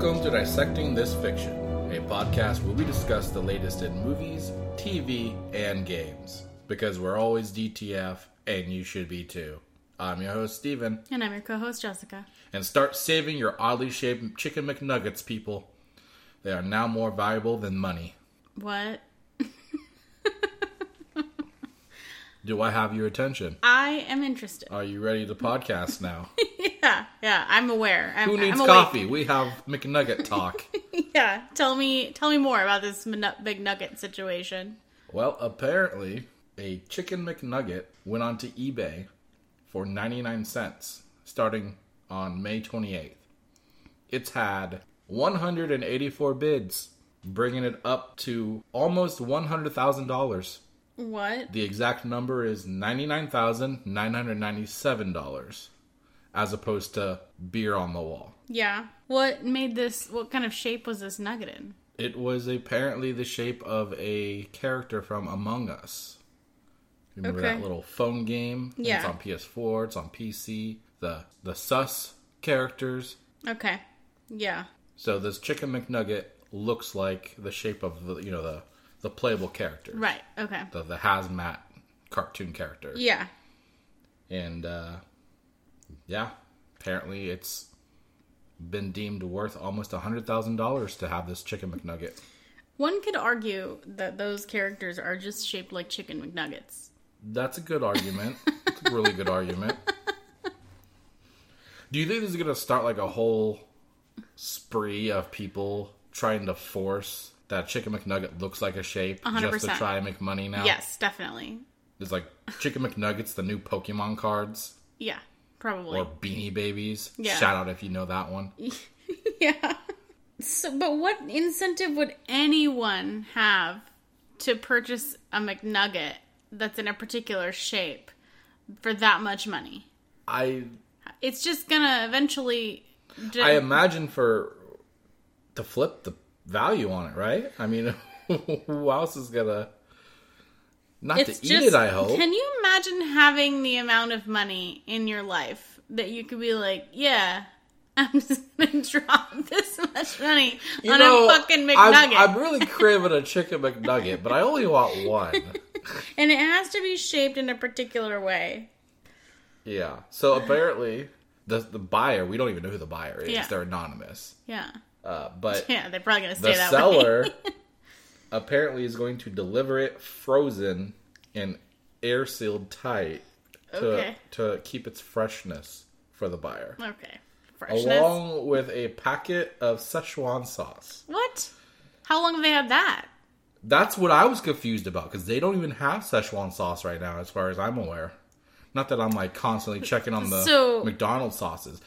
Welcome to Dissecting This Fiction, a podcast where we discuss the latest in movies, TV, and games. Because we're always DTF, and you should be too. I'm your host, Steven, And I'm your co host, Jessica. and start saving your oddly shaped chicken McNuggets, people. They are now more valuable than money. What? Do I have your attention? I am interested. Are you ready to podcast now? yeah, yeah, I'm aware. I'm, Who needs I'm awake. coffee? We have McNugget talk. yeah, tell me, tell me more about this big nugget situation. Well, apparently, a chicken McNugget went onto eBay for 99 cents starting on May 28th. It's had 184 bids, bringing it up to almost $100,000. What? The exact number is $99,997 as opposed to beer on the wall. Yeah. What made this? What kind of shape was this nugget in? It was apparently the shape of a character from Among Us. Remember that little phone game? Yeah. It's on PS4, it's on PC. The the sus characters. Okay. Yeah. So this chicken McNugget looks like the shape of the you know the the playable character. Right. Okay. The the hazmat cartoon character. Yeah. And uh yeah, apparently it's been deemed worth almost a hundred thousand dollars to have this chicken McNugget. One could argue that those characters are just shaped like chicken McNuggets. That's a good argument. It's a really good argument. Do you think this is going to start like a whole spree of people trying to force that Chicken McNugget looks like a shape just to try and make money now? Yes, definitely. It's like Chicken McNuggets, the new Pokemon cards, Yeah, probably. or Beanie Babies. Yeah. Shout out if you know that one. Yeah. So, but what incentive would anyone have to purchase a McNugget that's in a particular shape for that much money? I It's just gonna eventually. I imagine for to flip the value on it, right? I mean, who else is gonna not it's to eat just. it? I hope. Can you imagine having the amount of money in your life that you could be like, yeah, I'm just gonna drop this much money You on know, a fucking McNugget, I'm, I'm really craving a chicken McNugget, but I only want one. and it has to be shaped in a particular way. Yeah. So apparently, the the buyer, we don't even know who the buyer is. Yeah. They're anonymous. Yeah, Uh, but yeah, they're probably gonna stay the that seller way. Apparently is going to deliver it frozen and air sealed tight to Okay. to keep its freshness for the buyer, Okay. Freshness. along with a packet of Szechuan sauce. what? How long have they had that? That's what I was confused about because they don't even have Szechuan sauce right now, as far as I'm aware. Not that I'm like constantly checking on the So- McDonald's sauces,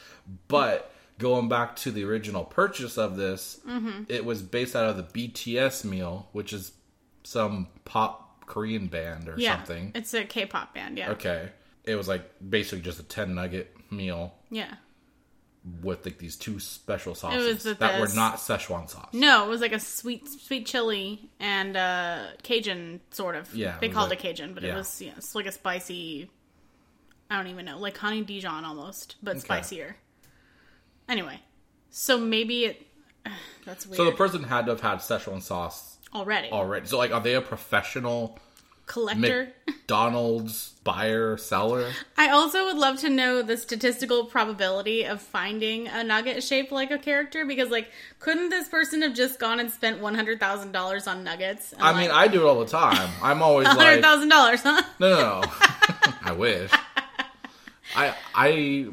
but going back to the original purchase of this, Mm-hmm. it was based out of the BTS meal, which is some pop Korean band or Yeah. something. It's a K-pop band. Yeah. Okay, it was like basically just a ten nugget meal Yeah. with like these two special sauces that were not Szechuan sauce. No, it was like a sweet, sweet chili and uh, Cajun sort of. Yeah, They it called like- it Cajun, but it was yeah, it's like a spicy. I don't even know, like honey Dijon almost, but spicier. Anyway, so maybe it. That's weird. So the person had to have had Szechuan sauce already already. So like, are they a professional? collector. McDonald's buyer seller. I also would love to know the statistical probability of finding a nugget shaped like a character because, like, couldn't this person have just gone and spent one hundred thousand dollars on nuggets? I mean, I do it all the time. I'm always hundred like, thousand dollars, huh? no, no, no. I wish. I I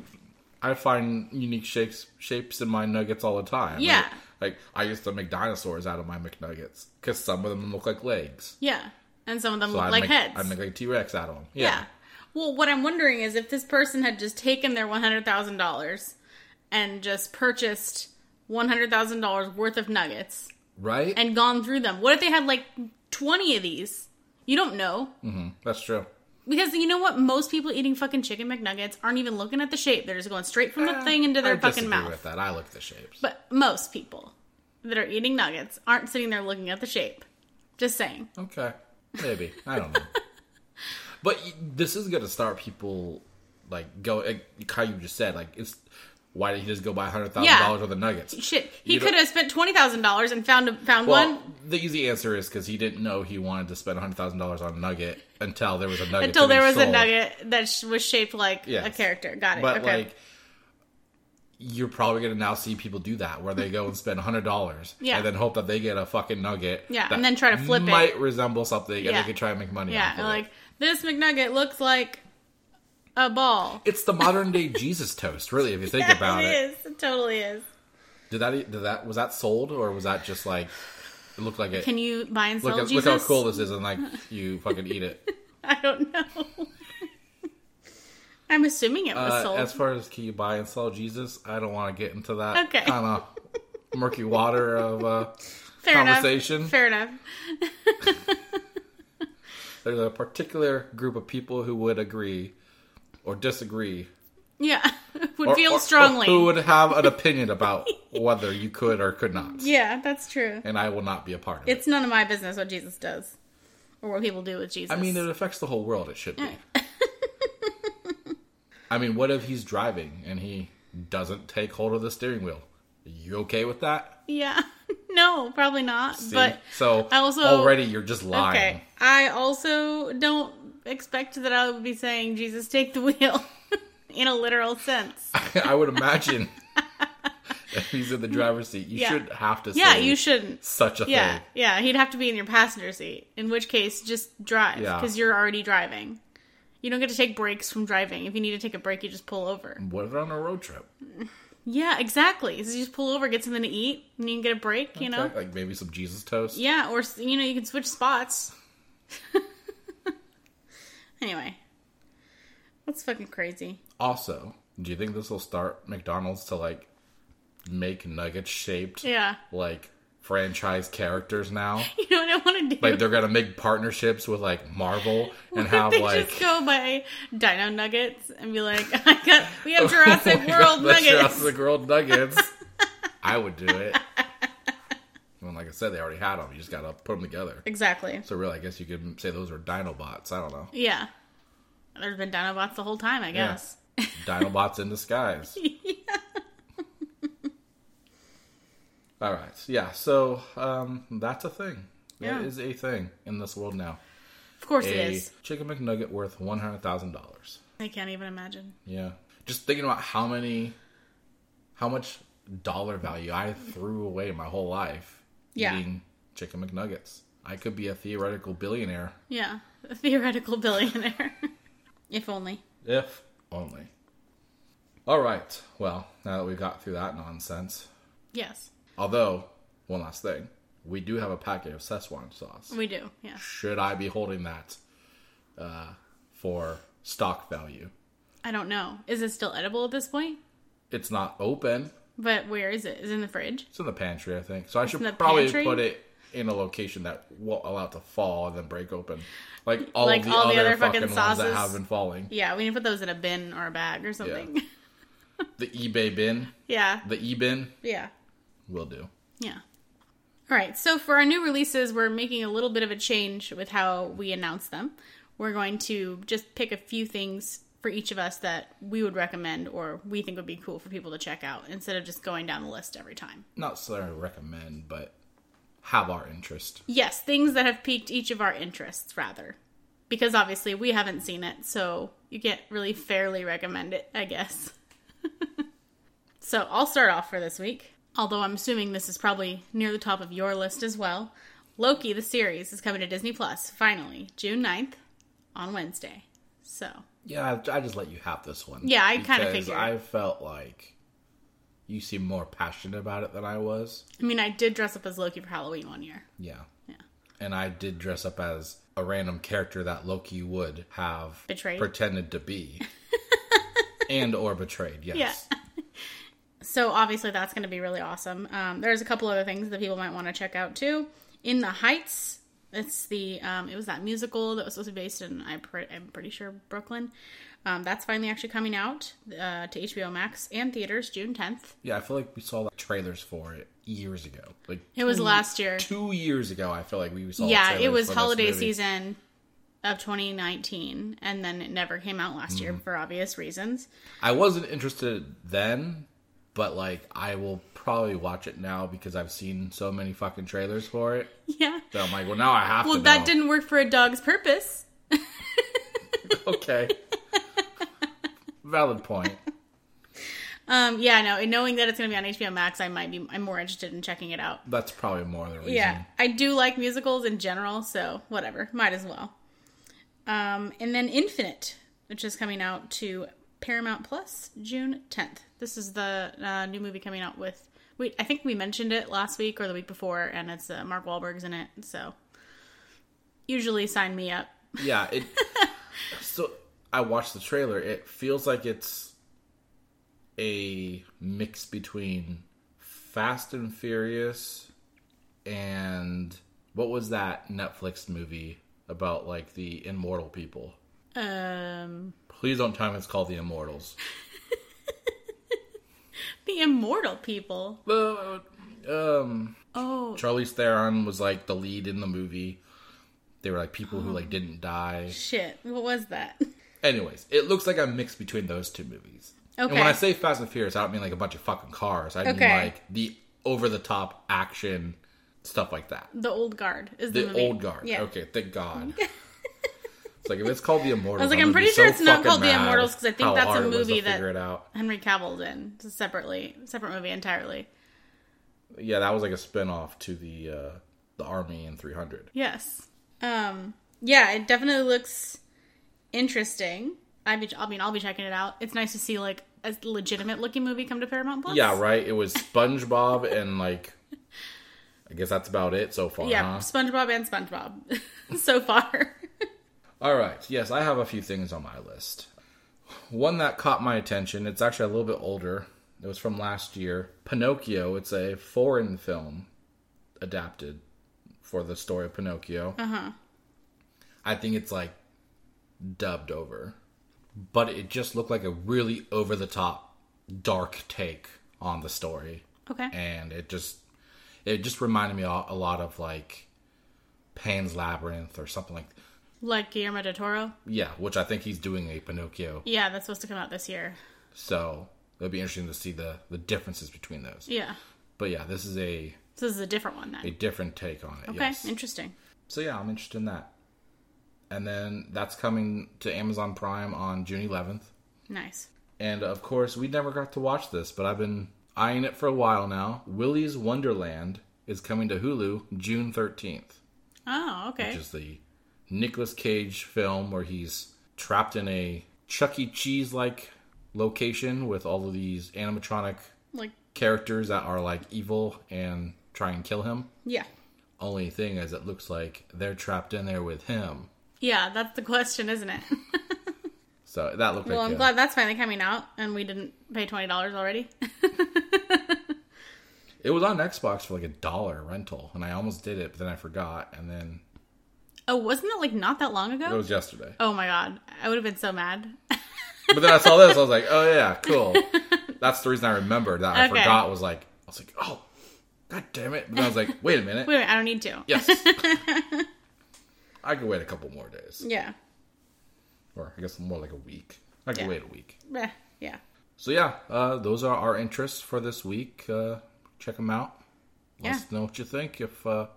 I find unique shapes shapes in my nuggets all the time. Yeah. Like, like, I used to make dinosaurs out of my McNuggets because some of them look like legs. Yeah, and some of them So look I like make, heads. I make like T Rex out of them. yeah. Yeah. Well, what I'm wondering is if this person had just taken their one hundred thousand dollars and just purchased one hundred thousand dollars worth of nuggets Right. and gone through them. What if they had like twenty of these? You don't know. hmm That's true. Because you know what? Most people eating fucking chicken McNuggets aren't even looking at the shape. They're just going straight from the thing into their I fucking mouth. With that, I look at the shapes. But most people that are eating nuggets aren't sitting there looking at the shape. Just saying. Okay, maybe I don't know. but this is going to start people like go like how you just said like it's Why did he just go buy hundred thousand dollars Yeah. worth of nuggets? Shit, he could have spent twenty thousand dollars and found a, found Well, one the easy answer is because he didn't know he wanted to spend hundred thousand dollars on a nugget until there was a nugget. until there was a nugget that was shaped like Yes. a character. Got it. But okay. like, you're probably gonna now see people do that where they go and spend hundred dollars, Yeah. and then hope that they get a fucking nugget, Yeah, and then try to flip it. might resemble something, and they can try and make money. yeah, like it. this McNugget looks like a ball. it's the modern day Jesus toast, really, if you think about it it. is. It totally is. Did that? Did that? Was that sold, or was that just like? It looked like it. Can you buy and sell look, at, Jesus? look how cool this is, and like you fucking eat it. I don't know. I'm assuming it was Uh, sold. as far as can you buy and sell Jesus, I don't want to get into that Okay. kind of murky water of uh, Fair conversation. enough. Fair enough. There's a particular group of people who would agree or disagree, Yeah, would or, feel or- or strongly. who would have an opinion about whether you could or could not. Yeah, that's true. And I will not be a part of It's none of my business what Jesus does or what people do with Jesus. I mean, it affects the whole world. It should be. I mean, what if he's driving and he doesn't take hold of the steering wheel? You okay with that? yeah, no, probably not. See? But so I also- already you're just lying. okay, I also don't expect that I would be saying Jesus take the wheel in a literal sense. I would imagine he's in the driver's seat, you Yeah. should have to say Yeah, you shouldn't. such a Yeah, thing. yeah, he'd have to be in your passenger seat. In which case, just drive Yeah. because you're already driving. You don't get to take breaks from driving. If you need to take a break, you just pull over. What if on a road trip? Yeah, exactly. So you just pull over, get something to eat, and you can get a break. You know. Like maybe some Jesus toast? Yeah, or you know, you can switch spots. Anyway, that's fucking crazy. Also, do you think this will start McDonald's to like make nugget shaped Yeah, like franchise characters now? you know what I want to do? Like they're gonna make partnerships with like Marvel and have they like just go by Dino Nuggets and be like, I got, we have oh Jurassic Oh World God, Nuggets. Jurassic World Nuggets. I would do it. Well, like I said, they already had them. You just gotta put them together. Exactly. So really, I guess you could say those are Dinobots. I don't know. Yeah. There's been Dinobots the whole time, I Yeah. guess. Dinobots in disguise. yeah. All right. Yeah. So um, that's a thing. That Yeah. is a thing in this world now. Of course it A is. chicken McNugget worth one hundred thousand dollars. I can't even imagine. Yeah. Just thinking about how many, how much dollar value I threw away my whole life Yeah. eating chicken McNuggets. I could be a theoretical billionaire Yeah. A theoretical billionaire. if only. if only. All right. Well, now that we got through that nonsense, Yes. although one last thing, we do have a packet of Szechuan sauce. We do. Yeah. Should I be holding that uh, for stock value? I don't know. Is it still edible at this point? It's not open. But where is it? Is it in the fridge? It's in the pantry, I think. So I should probably pantry? put it in a location that won't allow it to fall and then break open, like all Like of the all the other, other fucking fucking ones that sauces? have been falling. Yeah, we need to put those in a bin or a bag or something. The eBay bin, Yeah. the e bin, Yeah. will do. Yeah. All right. So for our new releases, we're making a little bit of a change with how we announce them. We're going to just pick a few things for each of us that we would recommend or we think would be cool for people to check out instead of just going down the list every time. Not necessarily recommend, but have our interest. Yes, things that have piqued each of our interests, rather. Because obviously we haven't seen it, so you can't really fairly recommend it, I guess. so I'll start off for this week. Although I'm assuming this is probably near the top of your list as well. Loki, the series, is coming to Disney Plus, finally, June 9th on Wednesday. So, Yeah, I I just let you have this one. Yeah, I kinda figured. I felt like you seem more passionate about it than I was. I mean, I did dress up as Loki for Halloween one year. Yeah. Yeah. And I did dress up as a random character that Loki would have Betrayed? pretended to be. and or betrayed, yes. Yeah. So obviously that's going to be really awesome. Um, there's a couple other things that people might want to check out too. In the Heights, it's the um, it was that musical that was supposed to be based in I'm, pre- I'm pretty sure Brooklyn. Um, that's finally actually coming out uh, to HBO Max and theaters June 10th. Yeah, I feel like we saw the trailers for it years ago. Like It was two- last year. Two years ago, I feel like we saw. yeah, it was holiday season of 2019, and then it never came out last year Mm-hmm. for obvious reasons. I wasn't interested then, but like I will probably watch it now because I've seen so many fucking trailers for it. Yeah. So I'm like, well, now I have Well, to. Well, that know. didn't work for a dog's purpose. okay. Valid point. Um, yeah, no, and knowing that it's going to be on HBO Max, I might be, I'm more interested in checking it out. That's probably more the reason. Yeah, I do like musicals in general, so whatever, might as well. Um, and then Infinite, which is coming out to Paramount Plus June 10th. This is the uh, new movie coming out with. We, I think we mentioned it last week or the week before, and it's uh, Mark Wahlberg's in it. So usually sign me up. Yeah. It. so I watched the trailer. It feels like it's a mix between Fast and Furious and what was that Netflix movie about like the immortal people? Um, Please don't tell me it's called The Immortals. the Immortal People. Uh, um, Oh, Charlize Theron was like the lead in the movie. They were like people who like didn't die. shit! What was that? Anyways, it looks like a mix between those two movies. Okay. And when I say Fast and Furious, I don't mean like a bunch of fucking cars. I mean like the over the top action stuff like that. The Old Guard is the, The old guard. Yeah. Okay, thank God. it's like if it's called The Immortals, I was like, I'm I'm pretty sure so it's not called The Immortals because I think that's a hard it was movie that-. Henry Cavill's in It's a separately, separate movie entirely. Yeah, that was like a spin off to the uh, the Army in 300. Yes. Um. Yeah, it definitely looks interesting. I be, I mean, I'll be checking it out. It's nice to see like a legitimate looking movie come to Paramount Plus. Yeah, right. It was SpongeBob and like, I guess that's about it so far. Yeah, huh? SpongeBob and SpongeBob so far. All right. Yes, I have a few things on my list. One that caught my attention. It's actually a little bit older. It was from last year. Pinocchio. It's a foreign film adapted for the story of Pinocchio. Uh huh. I think it's like dubbed over, but it just looked like a really over the top, dark take on the story. okay. and it just it just reminded me a a lot of like Pan's Labyrinth or something like Like Guillermo del Toro. yeah, which I think he's doing a Pinocchio. Yeah, that's supposed to come out this year. So it'll be interesting to see the the differences between those. Yeah. But yeah, this is a So this is a different one a different take on it. Okay, Yes. interesting. So yeah, I'm interested in that. And then that's coming to Amazon Prime on June 11th. Nice. And of course, we never got to watch this, but I've been eyeing it for a while now. Willy's Wonderland is coming to Hulu June 13th. Oh, okay. which is the Nicolas Cage film where he's trapped in a Chuck E. Cheese like location with all of these animatronic like, characters that are like evil and try and kill him. yeah. Only thing is, it looks like they're trapped in there with him. Yeah, that's the question, isn't it? So that looked well, like I'm a- glad that's finally coming out, and we didn't pay twenty dollars already. it was on Xbox for like a dollar rental, and I almost did it, but then I forgot, and then oh, wasn't it like not that long ago? it was yesterday. Oh my god, I would have been so mad. But then I saw this, I was like, oh yeah, cool. That's the reason I remembered that I Okay. forgot was like, I was like, oh, god damn it. But I was like, wait a minute. Wait, wait, I don't need to. Yes. I could wait a couple more days. Yeah. Or I guess more like a week. I could Yeah. wait a week. Yeah. So yeah, uh, those are our interests for this week. Uh, check them out. Let Yeah. us know what you think if uh,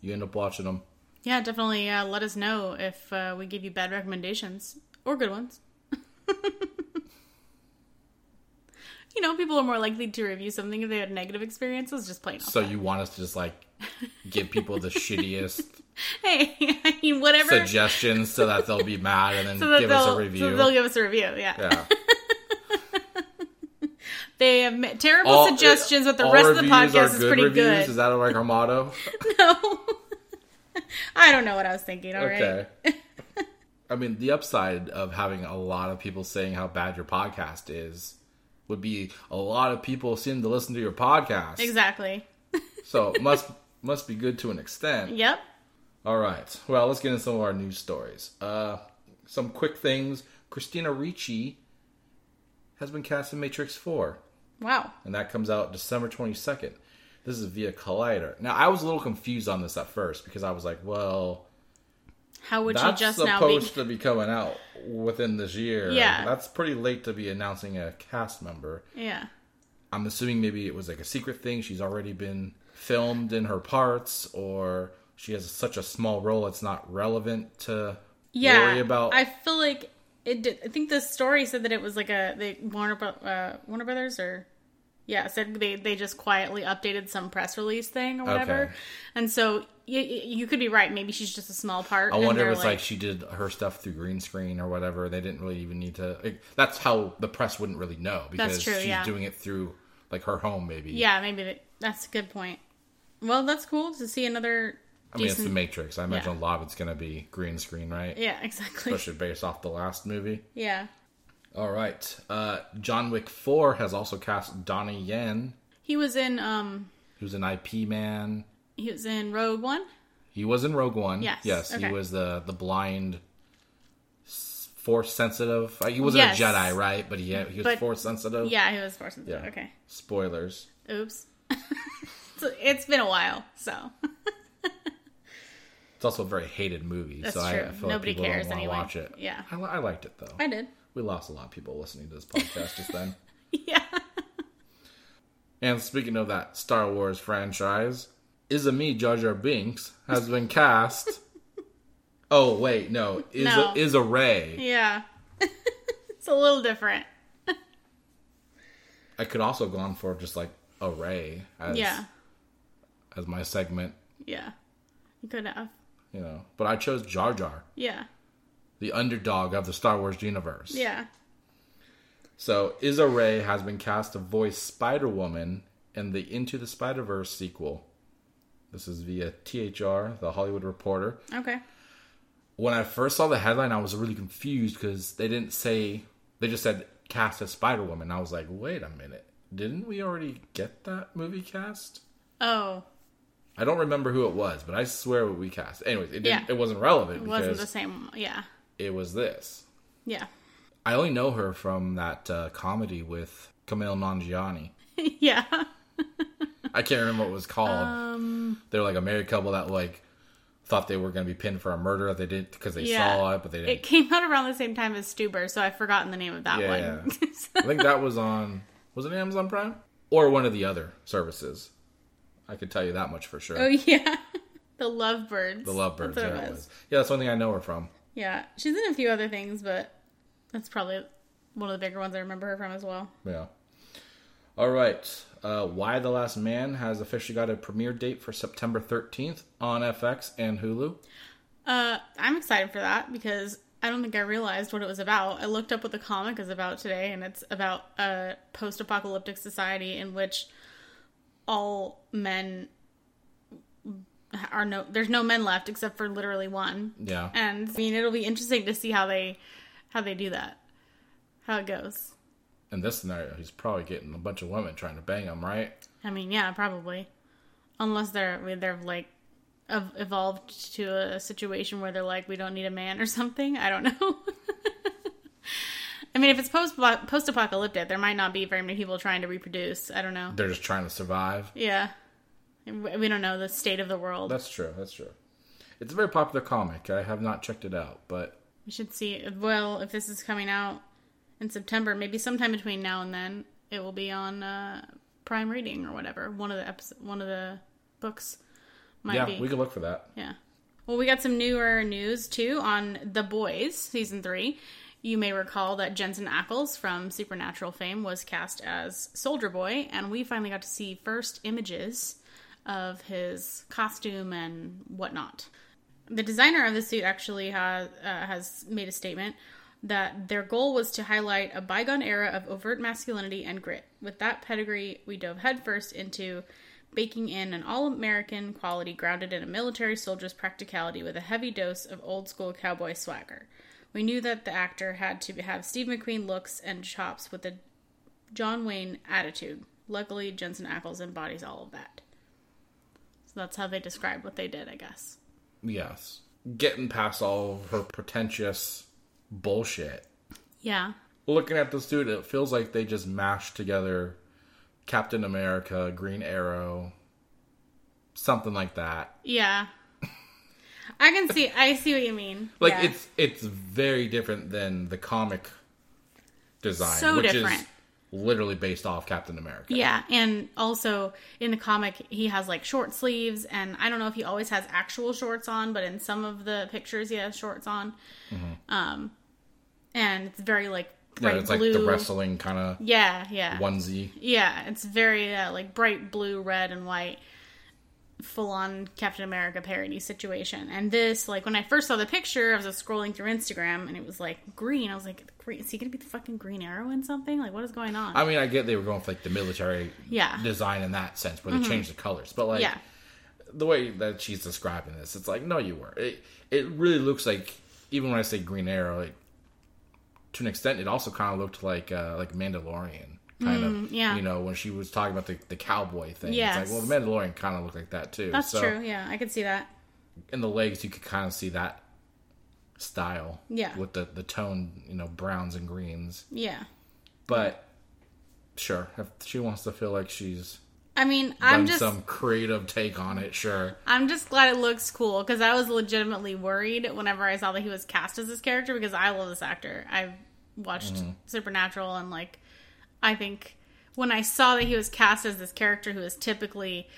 you end up watching them. Yeah, definitely uh, let us know if uh, we give you bad recommendations or good ones. you know, people are more likely to review something if they had negative experiences, just plain off So that. you want us to just like give people the shittiest Hey, I mean, whatever. suggestions so that they'll be mad and then so give us a so review. they'll give us a review, yeah. yeah. They have ma- terrible All- suggestions, but the rest of the podcast is pretty reviews? good. Is that like our motto? no. I don't know what I was thinking, alright? Okay. I mean, the upside of having a lot of people saying how bad your podcast is would be a lot of people seem to listen to your podcast. Exactly. So must must be good to an extent. Yep. All right. Well, let's get into some of our news stories. Uh, some quick things. Christina Ricci has been cast in Matrix Four, Wow. and that comes out December twenty second. This is via Collider. Now, I was a little confused on this at first because I was like, well. How would That's she just now be? supposed to be coming out within this year. Yeah. That's pretty late to be announcing a cast member. Yeah. I'm assuming maybe it was like a secret thing. She's already been filmed in her parts, or she has such a small role it's not relevant to yeah, worry about. I feel like it. Did, I think the story said that it was like a they Warner uh, Warner Brothers or yeah said they they just quietly updated some press release thing or whatever, Okay. and so you, you could be right. Maybe she's just a small part. I wonder if it's like, she did her stuff through green screen or whatever. They didn't really even need to. Like, that's how the press wouldn't really know because true, she's yeah. doing it through like her home, maybe. yeah, maybe that, that's a good point. Well, that's cool to see another. I mean, it's the Matrix. I imagine Yeah. a lot of it's going to be green screen, right? Yeah, exactly. Especially based off the last movie. Yeah, All right. Uh, John Wick 4 has also cast Donnie Yen, he was in um He was an Ip Man. he was in Rogue One. He was in Rogue One. Yes, Yes, okay. he was the the blind force sensitive. Uh, He wasn't Yes. a Jedi, right? But he he was But- force sensitive. Yeah, he was forced. Yeah. Okay. Spoilers. Oops. It's been a while, so It's also a very hated movie, That's so I feel Nobody like people cares don't anyway. watch it. Yeah. I, I liked it though. I did. We lost a lot of people listening to this podcast just then. Yeah. And speaking of that Star Wars franchise, Izami Jar Jar Binks has been cast. oh wait, no, is No. a, Issa Rae. Yeah. it's a little different. I could also have gone for just like a Ray as Yeah. as my segment, Yeah. You could have. you know. But I chose Jar Jar, Yeah. The underdog of the Star Wars universe. Yeah. So Issa Rae has been cast to voice Spider Woman in the Into the Spider Verse sequel. This is via THR, the Hollywood Reporter. Okay. when I first saw the headline, I was really confused because they didn't say they just said cast as Spider Woman. I was like, wait a minute, didn't we already get that movie cast? Oh, I don't remember who it was, but I swear we cast. Anyways, it didn't, Yeah. it wasn't relevant it wasn't the same. Yeah. It was this. Yeah. I only know her from that uh, comedy with Kumail Nanjiani. yeah. I can't remember what it was called. Um, They're like a married couple that like thought they were going to be pinned for a murder. They did because they Yeah. saw it, but they didn't. it came out around the same time as Stuber, so I've forgotten the name of that Yeah, one. I think that was on was it Amazon Prime or one of the other services. I could tell you that much for sure. oh yeah. the Lovebirds. the Lovebirds, That's yeah, what it it was. was. Yeah, that's one thing I know her from. Yeah. She's in a few other things, but that's probably one of the bigger ones I remember her from as well. Yeah. All right. Uh, Y: The Last Man has officially got a premiere date for September 13th on FX and Hulu. Uh, I'm excited for that because I don't think I realized what it was about. I looked up what the comic is about today, and it's about a post-apocalyptic society in which all men are no. There's no men left except for literally one. Yeah. And I mean, it'll be interesting to see how they how they do that, how it goes. In this scenario, he's probably getting a bunch of women trying to bang him, right? I mean, yeah, probably, unless they're they're like evolved to a situation where they're like, we don't need a man or something. I don't know. I mean, if it's post post apocalyptic, there might not be very many people trying to reproduce. I don't know. They're just trying to survive. Yeah, we don't know the state of the world. That's true. That's true. It's a very popular comic. I have not checked it out, but We should see. Well, if this is coming out in September, maybe sometime between now and then, it will be on uh, Prime Reading or whatever. One of the episode, one of the books might be yeah, be. we could look for that. Yeah. Well, we got some newer news too on The Boys season three. You may recall that Jensen Ackles from Supernatural fame was cast as Soldier Boy, and we finally got to see first images of his costume and whatnot. The designer of the suit actually has uh, has made a statement that their goal was to highlight a bygone era of overt masculinity and grit. With that pedigree, we dove headfirst into baking in an all American quality grounded in a military soldier's practicality with a heavy dose of old school cowboy swagger. We knew that the actor had to have Steve McQueen looks and chops with a John Wayne attitude. Luckily, Jensen Ackles embodies all of that. So that's how they described what they did, I guess. Yes. Getting past all of her pretentious bullshit. Yeah. Looking at the suit, it feels like they just mashed together Captain America, Green Arrow, something like that. Yeah. I can see I see what you mean. Like Yeah. it's it's very different than the comic design, So which is different. Literally based off Captain America. Yeah, and also in the comic, he has like short sleeves, and I don't know if he always has actual shorts on, but in some of the pictures, he has shorts on. Um, and it's very like Yeah, bright it's like the wrestling kind of yeah, yeah, onesie. yeah. It's very uh, like bright blue, red, and white, full on Captain America parody situation. And this, like, when I first saw the picture, I was just scrolling through Instagram, and it was like green. I was like, "Green? Is he gonna be the fucking Green Arrow in something? Like, what is going on?" I mean, I get they were going for like the military Yeah. Mm-hmm. design in that sense, where they changed the colors, but like yeah, the way that she's describing this, it's like no, you were. It it really looks like even when I say Green Arrow, like to an extent, it also kind of looked like uh, like Mandalorian. Kind of, Mm, yeah. You know, when she was talking about the, the cowboy thing, Yes. it's like, well, the Mandalorian kind of looked like that too. that's So, true. Yeah, I could see that. In the legs, you could kind of see that style, Yeah. with the the tone, you know, browns and greens. Yeah. But sure, if she wants to feel like she's I mean, I'm just some creative take on it, sure. I'm just glad it looks cool because I was legitimately worried whenever I saw that he was cast as this character because I love this actor. I've watched Mm-hmm. Supernatural and like I think when I saw that he was cast as this character who is typically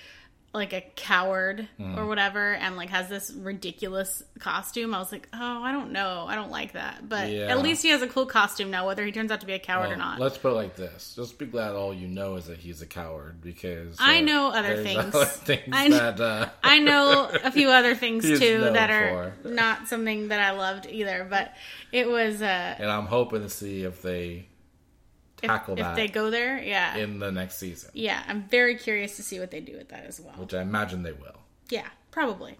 like a coward Mm. or whatever and like has this ridiculous costume, I was like, "Oh, I don't know. I don't like that." But Yeah. at least he has a cool costume now whether he turns out to be a coward or not. Let's put it like this: just be glad all you know is that he's a coward, because I uh, know other things. other things I kn- that uh, I know a few other things too that are not something that I loved either, but it was uh and I'm hoping to see if they tackle if that they go there, yeah. in the next season, yeah, I'm very curious to see what they do with that as well. which I imagine they will. Yeah, probably.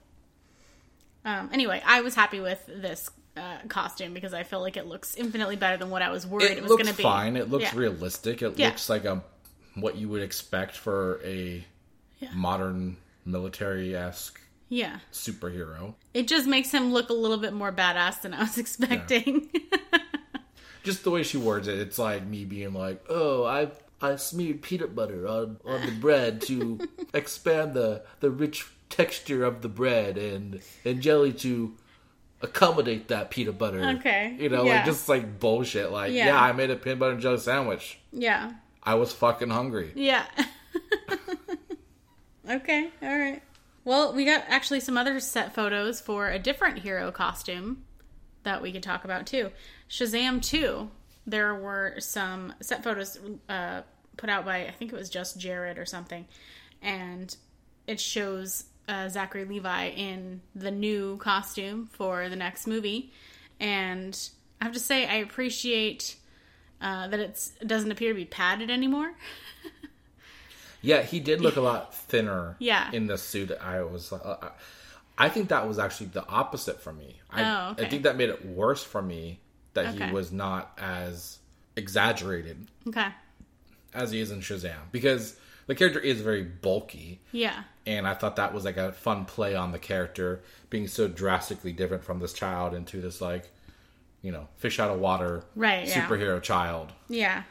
Um anyway, I was happy with this uh, costume because I feel like it looks infinitely better than what I was worried it, It was going to be. fine. It looks Yeah. realistic. It Yeah. looks like a what you would expect for a Yeah. modern military esque Yeah. superhero. It just makes him look a little bit more badass than I was expecting. Just the way she words it, it's like me being like, "Oh, I I smeared peanut butter on on the bread to expand the the rich texture of the bread and and jelly to accommodate that peanut butter." Okay, you know, yeah. like just like bullshit. Like, Yeah. yeah, I made a peanut butter and jelly sandwich. yeah. I was fucking hungry. Yeah. okay, all right. Well, we got actually some other set photos for a different hero costume that we could talk about too. Shazam 2. There were some set photos uh, put out by, I think it was Just Jared or something. And it shows uh, Zachary Levi in the new costume for the next movie. And I have to say, I appreciate uh, that it's, it doesn't appear to be padded anymore. Yeah, he did look a lot thinner. Yeah. in the suit. I was. Uh, I think that was actually the opposite for me. I, Oh, okay. I think that made it worse for me that Okay. he was not as exaggerated Okay. as he is in Shazam because the character is very bulky, Yeah. and I thought that was like a fun play on the character being so drastically different from this child into this like, you know, fish out of water Right, yeah. superhero child. Yeah.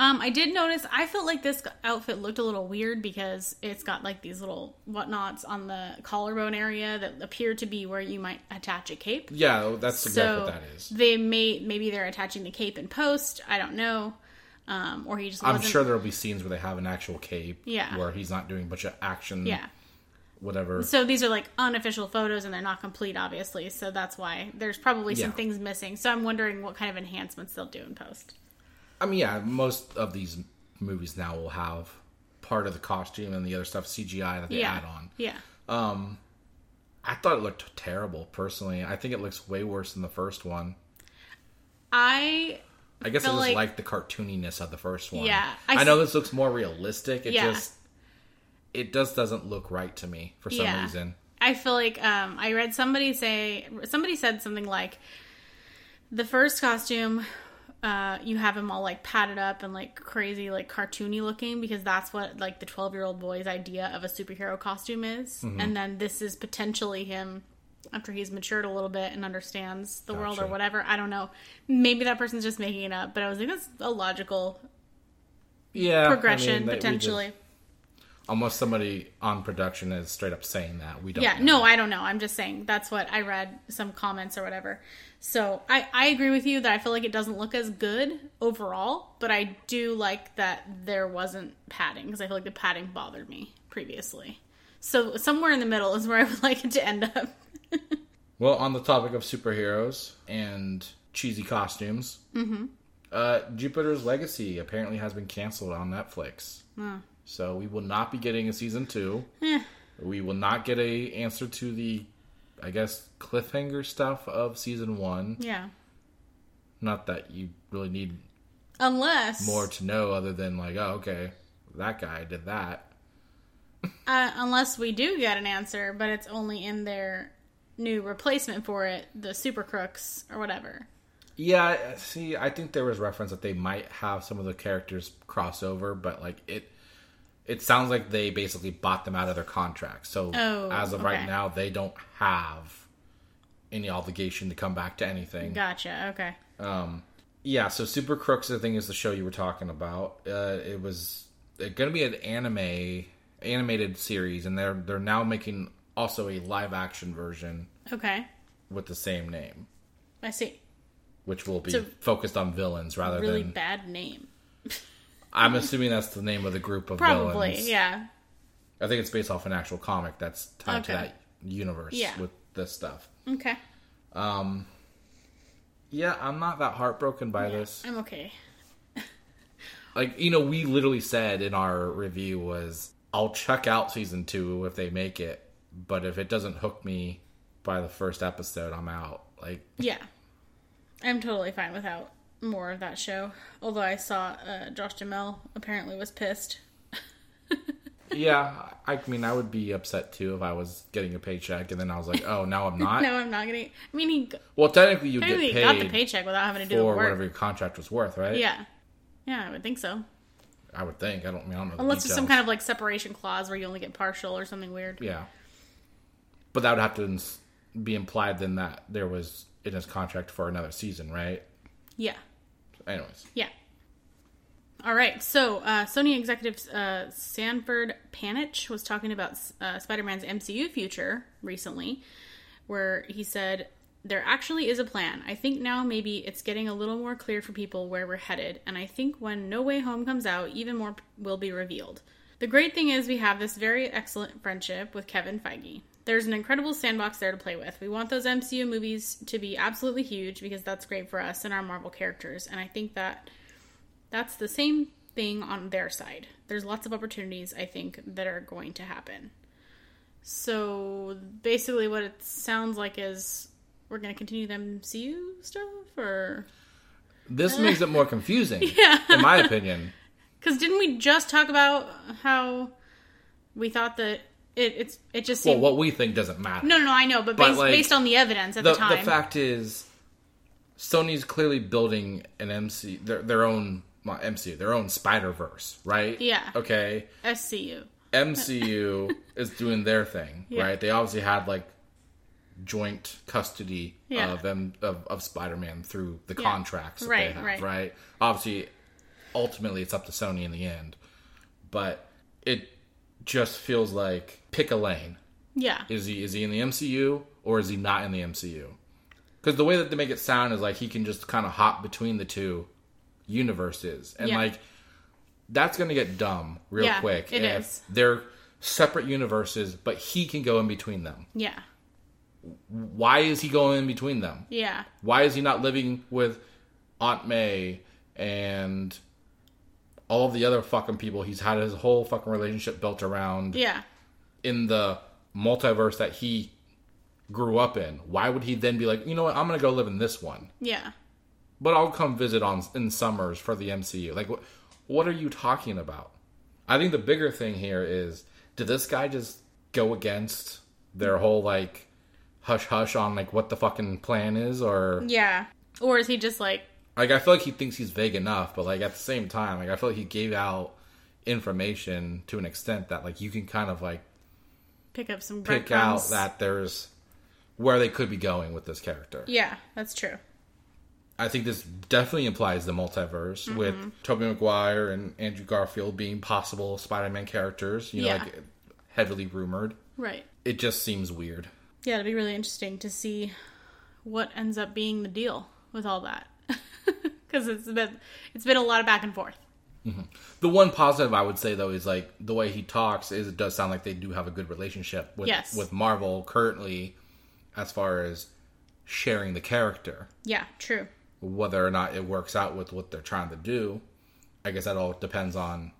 Um, I did notice. I felt like this outfit looked a little weird because it's got like these little whatnots on the collarbone area that appear to be where you might attach a cape. Yeah, that's exactly So what that is. they may maybe they're attaching the cape in post. I don't know. Um, or he just I'm wasn't. sure there'll be scenes where they have an actual cape, Yeah. where he's not doing a bunch of action, Yeah. whatever. So these are like unofficial photos and they're not complete, obviously. So that's why there's probably some Yeah. things missing. So I'm wondering what kind of enhancements they'll do in post. I mean, yeah, most of these movies now will have part of the costume and the other stuff CGI that they Yeah. add on. Yeah. I thought it looked terrible, personally. I think it looks way worse than the first one. I I guess I just like- like, the cartooniness of the first one. Yeah, I I, know this looks more realistic. It Yeah. just it just doesn't look right to me for some Yeah. reason. I feel like um, I read somebody say somebody said something like the first costume uh, you have him all like padded up and like crazy like cartoony looking because that's what like the 12 year old boy's idea of a superhero costume is. Mm-hmm. and then this is potentially him after he's matured a little bit and understands the world or whatever. I don't know. Maybe that person's just making it up but i was like that's a logical Yeah, I mean, progression potentially Unless somebody on production is straight up saying that. We don't Yeah, know. no, I don't know. I'm just saying that's what I read some comments or whatever. So I, I agree with you that I feel like it doesn't look as good overall, but I do like that there wasn't padding because I feel like the padding bothered me previously. So somewhere in the middle is where I would like it to end up. Well, on the topic of superheroes and cheesy costumes, mm-hmm. uh, Jupiter's Legacy apparently has been canceled on Netflix. So we will not be getting a season two. Eh, We will not get a answer to the, I guess, cliffhanger stuff of season one. yeah. Not that you really need Unless more to know other than like, oh, okay, that guy did that. uh, unless we do get an answer, but it's only in their new replacement for it, the Super Crooks or whatever. Yeah, see, I think there was reference that they might have some of the characters cross over, but like it, it sounds like they basically bought them out of their contract. So Oh, as of right now, they don't have any obligation to come back to anything. Gotcha. Okay. Yeah, so Super Crooks, I think, is the show you were talking about. Uh, it was going to be an anime animated series, and they're they're now making also a live action version Okay. with the same name, I see. which will be focused on villains rather Really than. Really bad name. I'm assuming that's the name of the group of Probably. villains. Yeah. I think it's based off an actual comic that's tied to Okay. that universe Yeah. with this stuff. Okay. Um, Yeah, I'm not that heartbroken by this. I'm okay. like you know we literally said in our review was i'll check out season two if they make it but if it doesn't hook me by the first episode i'm out like Yeah. I'm totally fine without more of that show. Although I saw uh, Josh Duhamel apparently was pissed. yeah i mean i would be upset too if i was getting a paycheck and then i was like oh now i'm not No, I'm not gonna. I mean, he well technically you get apparently paid got the paycheck without having to do the work. whatever your contract was worth right Yeah. Yeah, I would think so. i would think i don't, I, mean, I don't know Unless there's some kind of like separation clause where you only get partial or something weird. yeah but that would have to ins- be implied then that there was in his contract for another season right Yeah. Anyways Yeah. All right. So, uh, Sony executive uh, Sanford Panitch was talking about uh, Spider Man's MCU future recently, where he said, There actually is a plan. I think now maybe it's getting a little more clear for people where we're headed, and I think when No Way Home comes out, even more will be revealed. The great thing is, we have this very excellent friendship with Kevin Feige. There's an incredible sandbox there to play with. We want those MCU movies to be absolutely huge because that's great for us and our Marvel characters, and I think that that's the same thing on their side. There's lots of opportunities, I think, that are going to happen. So basically, what it sounds like is we're going to continue the MCU stuff, or This makes it more confusing, Yeah. in my opinion. because didn't we just talk about how we thought that it it's it just Well, what we think doesn't matter. no no no I know, but, But, based, like, based on the evidence at the, the time, the fact is, Sony's clearly building an MC, their, their own well, MCU, their own Spider Verse, right? Yeah. Okay. SCU, MCU is doing their thing, Yeah. right? They obviously had like joint custody Yeah. of them of, of Spider Man through the Yeah. contracts that Right, they have, right. right. Obviously, ultimately, it's up to Sony in the end, but it just feels like pick a lane. yeah, Is he is he in the MCU or is he not in the MCU? Because the way that they make it sound is like he can just kind of hop between the two universes, and Yeah. like that's gonna get dumb real Yeah, quick. it if is. They're separate universes, but he can go in between them. yeah, Why is he going in between them? yeah, Why is he not living with Aunt May and all of the other fucking people he's had his whole fucking relationship built around? yeah, in the multiverse that he grew up in, why would he then be like, you know what, I'm gonna go live in this one, yeah, but I'll come visit on in summers for the MCU? Like, what, what are you talking about? I think the bigger thing here is, did this guy just go against their whole like hush hush on like what the fucking plan is, or yeah. Or is he just like like I feel like he thinks he's vague enough, but like at the same time, like I feel like he gave out information to an extent that like you can kind of like pick up some pick out that there's where they could be going with this character. Yeah, that's true. I think this definitely implies the multiverse Mm-hmm. with Tobey Maguire and Andrew Garfield being possible Spider-Man characters. You know, Yeah. like heavily rumored. Right. It just seems weird. Yeah, it'd be really interesting to see what ends up being the deal with all that. Because it's been it's been a lot of back and forth. Mm-hmm. The one positive I would say though is like the way he talks is it does sound like they do have a good relationship with Yes. with Marvel currently, as far as sharing the character. Yeah, true. Whether or not it works out with what they're trying to do, I guess that all depends on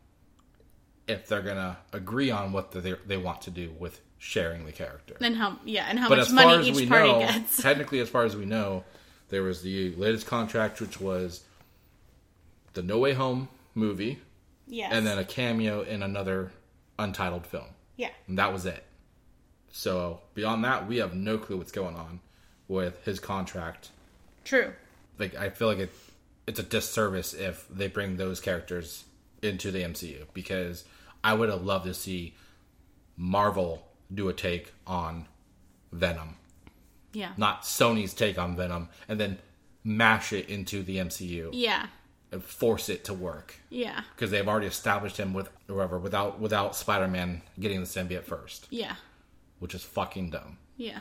if they're gonna agree on what they they want to do with sharing the character. And how yeah, and how But much money each party know, gets. technically, as far as we know, there was the latest contract, which was the No Way Home movie, yes. and then a cameo in another untitled film. yeah. And that was it. So beyond that, we have no clue what's going on with his contract. True. Like I feel like it, it's a disservice if they bring those characters into the MCU because I would have loved to see Marvel do a take on Venom, Yeah. not Sony's take on Venom, and then mash it into the MCU Yeah. and force it to work Yeah. because they've already established him with whoever without without Spider-Man getting the symbiote first, Yeah. which is fucking dumb. Yeah.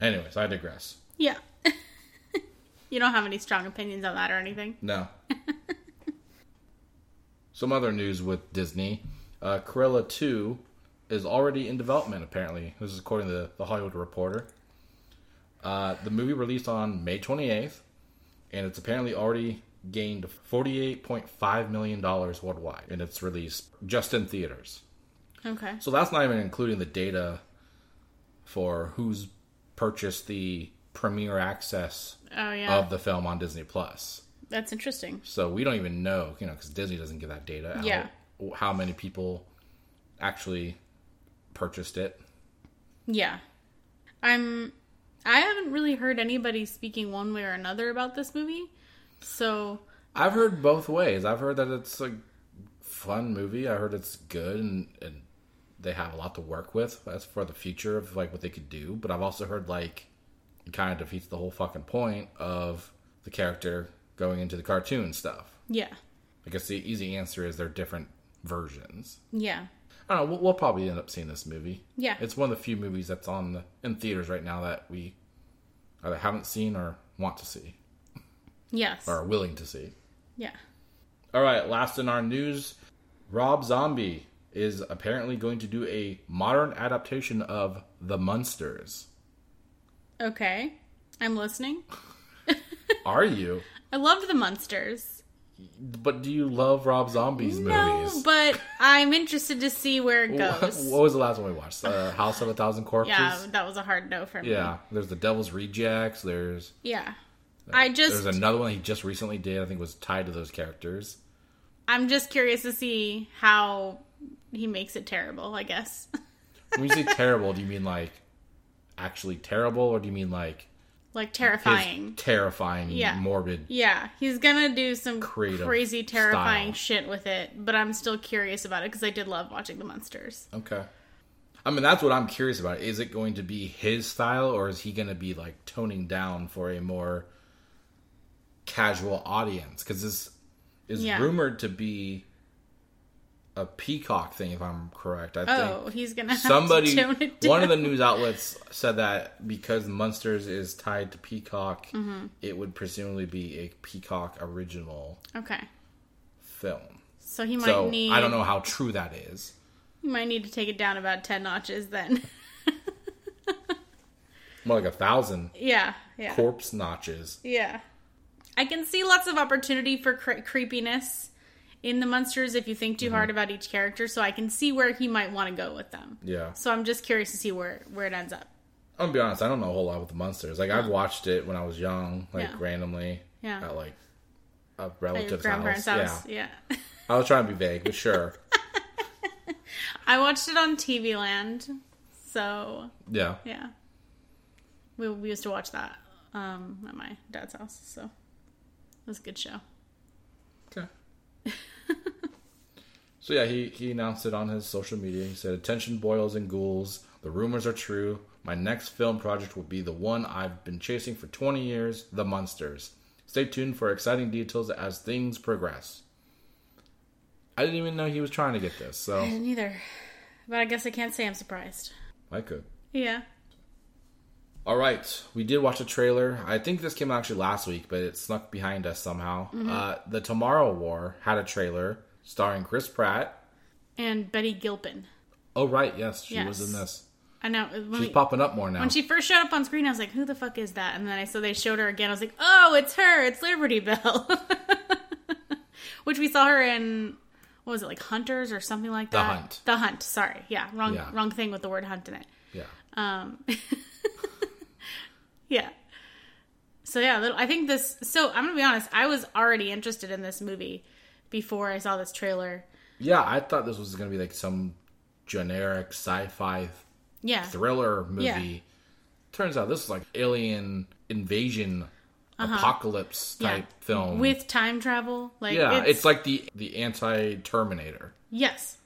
Anyways, I digress. Yeah. you don't have any strong opinions on that or anything? No. Some other news with Disney. Uh, Cruella 2 is already in development, apparently. This is according to the Hollywood Reporter. Uh, the movie released on May 28th, and it's apparently already gained $48.5 million worldwide in its release, just in theaters. Okay. So that's not even including the data for who's purchased the premiere access Oh yeah. of the film on Disney Plus. That's interesting. So we don't even know, you know, because Disney doesn't give that data. out, Yeah. How many people actually purchased it? Yeah. I'm I haven't really heard anybody speaking one way or another about this movie. So, I've heard both ways. I've heard that it's a fun movie. I heard it's good and, and they have a lot to work with as for the future of like what they could do. But I've also heard like it kind of defeats the whole fucking point of the character going into the cartoon stuff. yeah. I guess the easy answer is they're different versions. Yeah. I don't know. We'll, we'll probably end up seeing this movie. Yeah. It's one of the few movies that's on the, in theaters right now that we either haven't seen or want to see Yes. or are willing to see. Yeah. All right, last in our news, Rob Zombie is apparently going to do a modern adaptation of The Munsters. Okay. I'm listening. Are you? I loved the Munsters. But do you love Rob Zombie's movies? No, movies? but I'm interested to see where it goes. what was the last one we watched? Uh, House of a Thousand Corpses. yeah, that was a hard no for me. Yeah, there's the Devil's Rejects. There's Yeah. I just there's another one he just recently did. I think was tied to those characters. I'm just curious to see how he makes it terrible, I guess. When you say terrible, do you mean like actually terrible, or do you mean like like terrifying. terrifying, Yeah. morbid? Yeah, he's gonna do some crazy, terrifying style. shit with it, but I'm still curious about it because I did love watching the Munsters. Okay. I mean, that's what I'm curious about. Is it going to be his style, or is he going to be like toning down for a more casual audience? Because this is Yeah. rumored to be a Peacock thing, if I'm correct. I Oh, think he's gonna have somebody, to tone it down. one of the news outlets said that because Munsters is tied to Peacock, Mm-hmm. it would presumably be a Peacock original Okay, film. so he might So need. I don't know how true that is. He might need to take it down about ten notches then. More like a thousand yeah, yeah, corpse notches. yeah. I can see lots of opportunity for cre- creepiness in the Munsters if you think too Mm-hmm. hard about each character. So I can see where he might want to go with them. Yeah. So I'm just curious to see where where it ends up. I'm gonna be honest, I don't know a whole lot with the Munsters. Like I've watched it when I was young, like Yeah. randomly Yeah. at like a relative's house. house. Yeah. yeah. I was trying to be vague, but sure. I watched it on TV Land, so Yeah. yeah, we, we used to watch that um, at my dad's house. So it was a good show. So yeah, he he announced it on his social media. He said, "Attention, boils and ghouls. The rumors are true. My next film project will be the one I've been chasing for 20 years, The Munsters. Stay tuned for exciting details as things progress. I didn't even know he was trying to get this, so I didn't either. But I guess I can't say I'm surprised. I could. Yeah. All right, we did watch a trailer. I think this came out actually last week, but it snuck behind us somehow. Uh, the Tomorrow War had a trailer starring Chris Pratt. And Betty Gilpin. Oh right, yes, she was in this. I know. She's we- popping up more now. when she first showed up on screen, I was like, who the fuck is that? And then I saw they showed her again. I was like, oh, it's her. It's Liberty Bell. Which we saw her in, what was it, like Hunters or something like that? The? Hunt. The Hunt. Sorry. Yeah. Wrong, Yeah. wrong thing with the word hunt in it. yeah, Um, yeah. So yeah, little- I think this. So I'm gonna be honest. I was already interested in this movie before I saw this trailer. yeah. I thought this was gonna be like some generic sci-fi Yeah. thriller movie. Yeah. Turns out this is like alien invasion, apocalypse Uh-huh. Yeah. type film. With time travel, like yeah, it's, like the the anti Terminator. yes,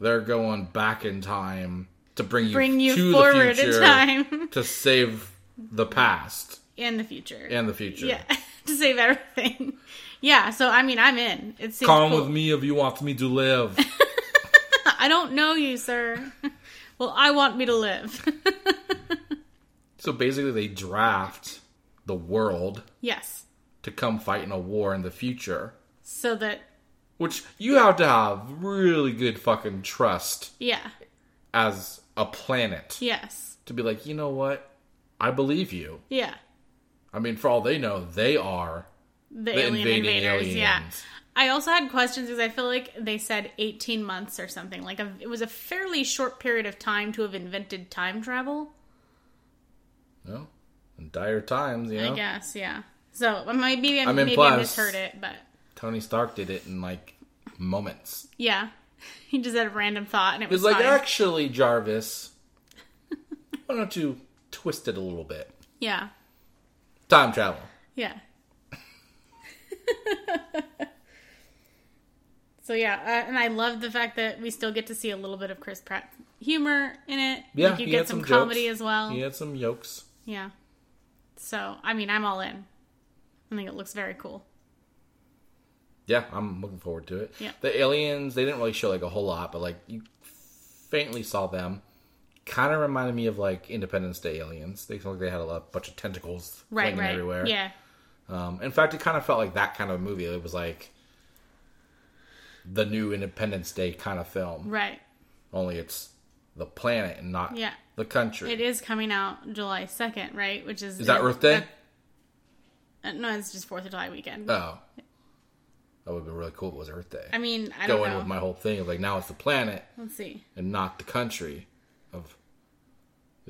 They're going back in time to bring you bring you to forward the in future time to save the past and the future. and the future. yeah, to save everything. Yeah, so I mean, I'm in. It seems Come cool. with me if you want me to live. I don't know you, sir. well, I want me to live. so basically, they draft the world yes, to come fight in a war in the future, so that which you have to have really good fucking trust yeah, as a planet yes, to be like, you know what? I believe you. yeah. I mean, for all they know, they are The, the alien invading invaders. aliens. Yeah. I also had questions because I feel like they said 18 months or something. Like a, it was a fairly short period of time to have invented time travel. No, in dire times, you know. I guess, yeah. So maybe, I mean, maybe I misheard it, but Tony Stark did it in like moments. yeah, he just had a random thought and it It was was, like, actually, Jarvis, why don't you twist it a little bit? yeah, Time travel. yeah. so yeah, uh, and I love the fact that we still get to see a little bit of Chris Pratt humor in it. Yeah, like you get some, some comedy as well. He had some yokes. Yeah. So, I mean, I'm all in. I think it looks very cool. Yeah, I'm looking forward to it. Yeah. The aliens, they didn't really show like a whole lot, but like you faintly saw them. Kind of reminded me of like Independence Day aliens. They felt like they had a lot, bunch of tentacles Right, right. everywhere. Yeah. Um, in fact, it kind of felt like that kind of movie. It was like the new Independence Day kind of film. Right. Only it's the planet and not Yeah. the country. It is coming out July 2nd, right? Which is. Is that Earth Day? Uh, no, it's just 4th of July weekend. oh, that would have been really cool if it was Earth Day. I mean, I don't Go in know. with my whole thing of like now it's the planet Let's see. and not the country of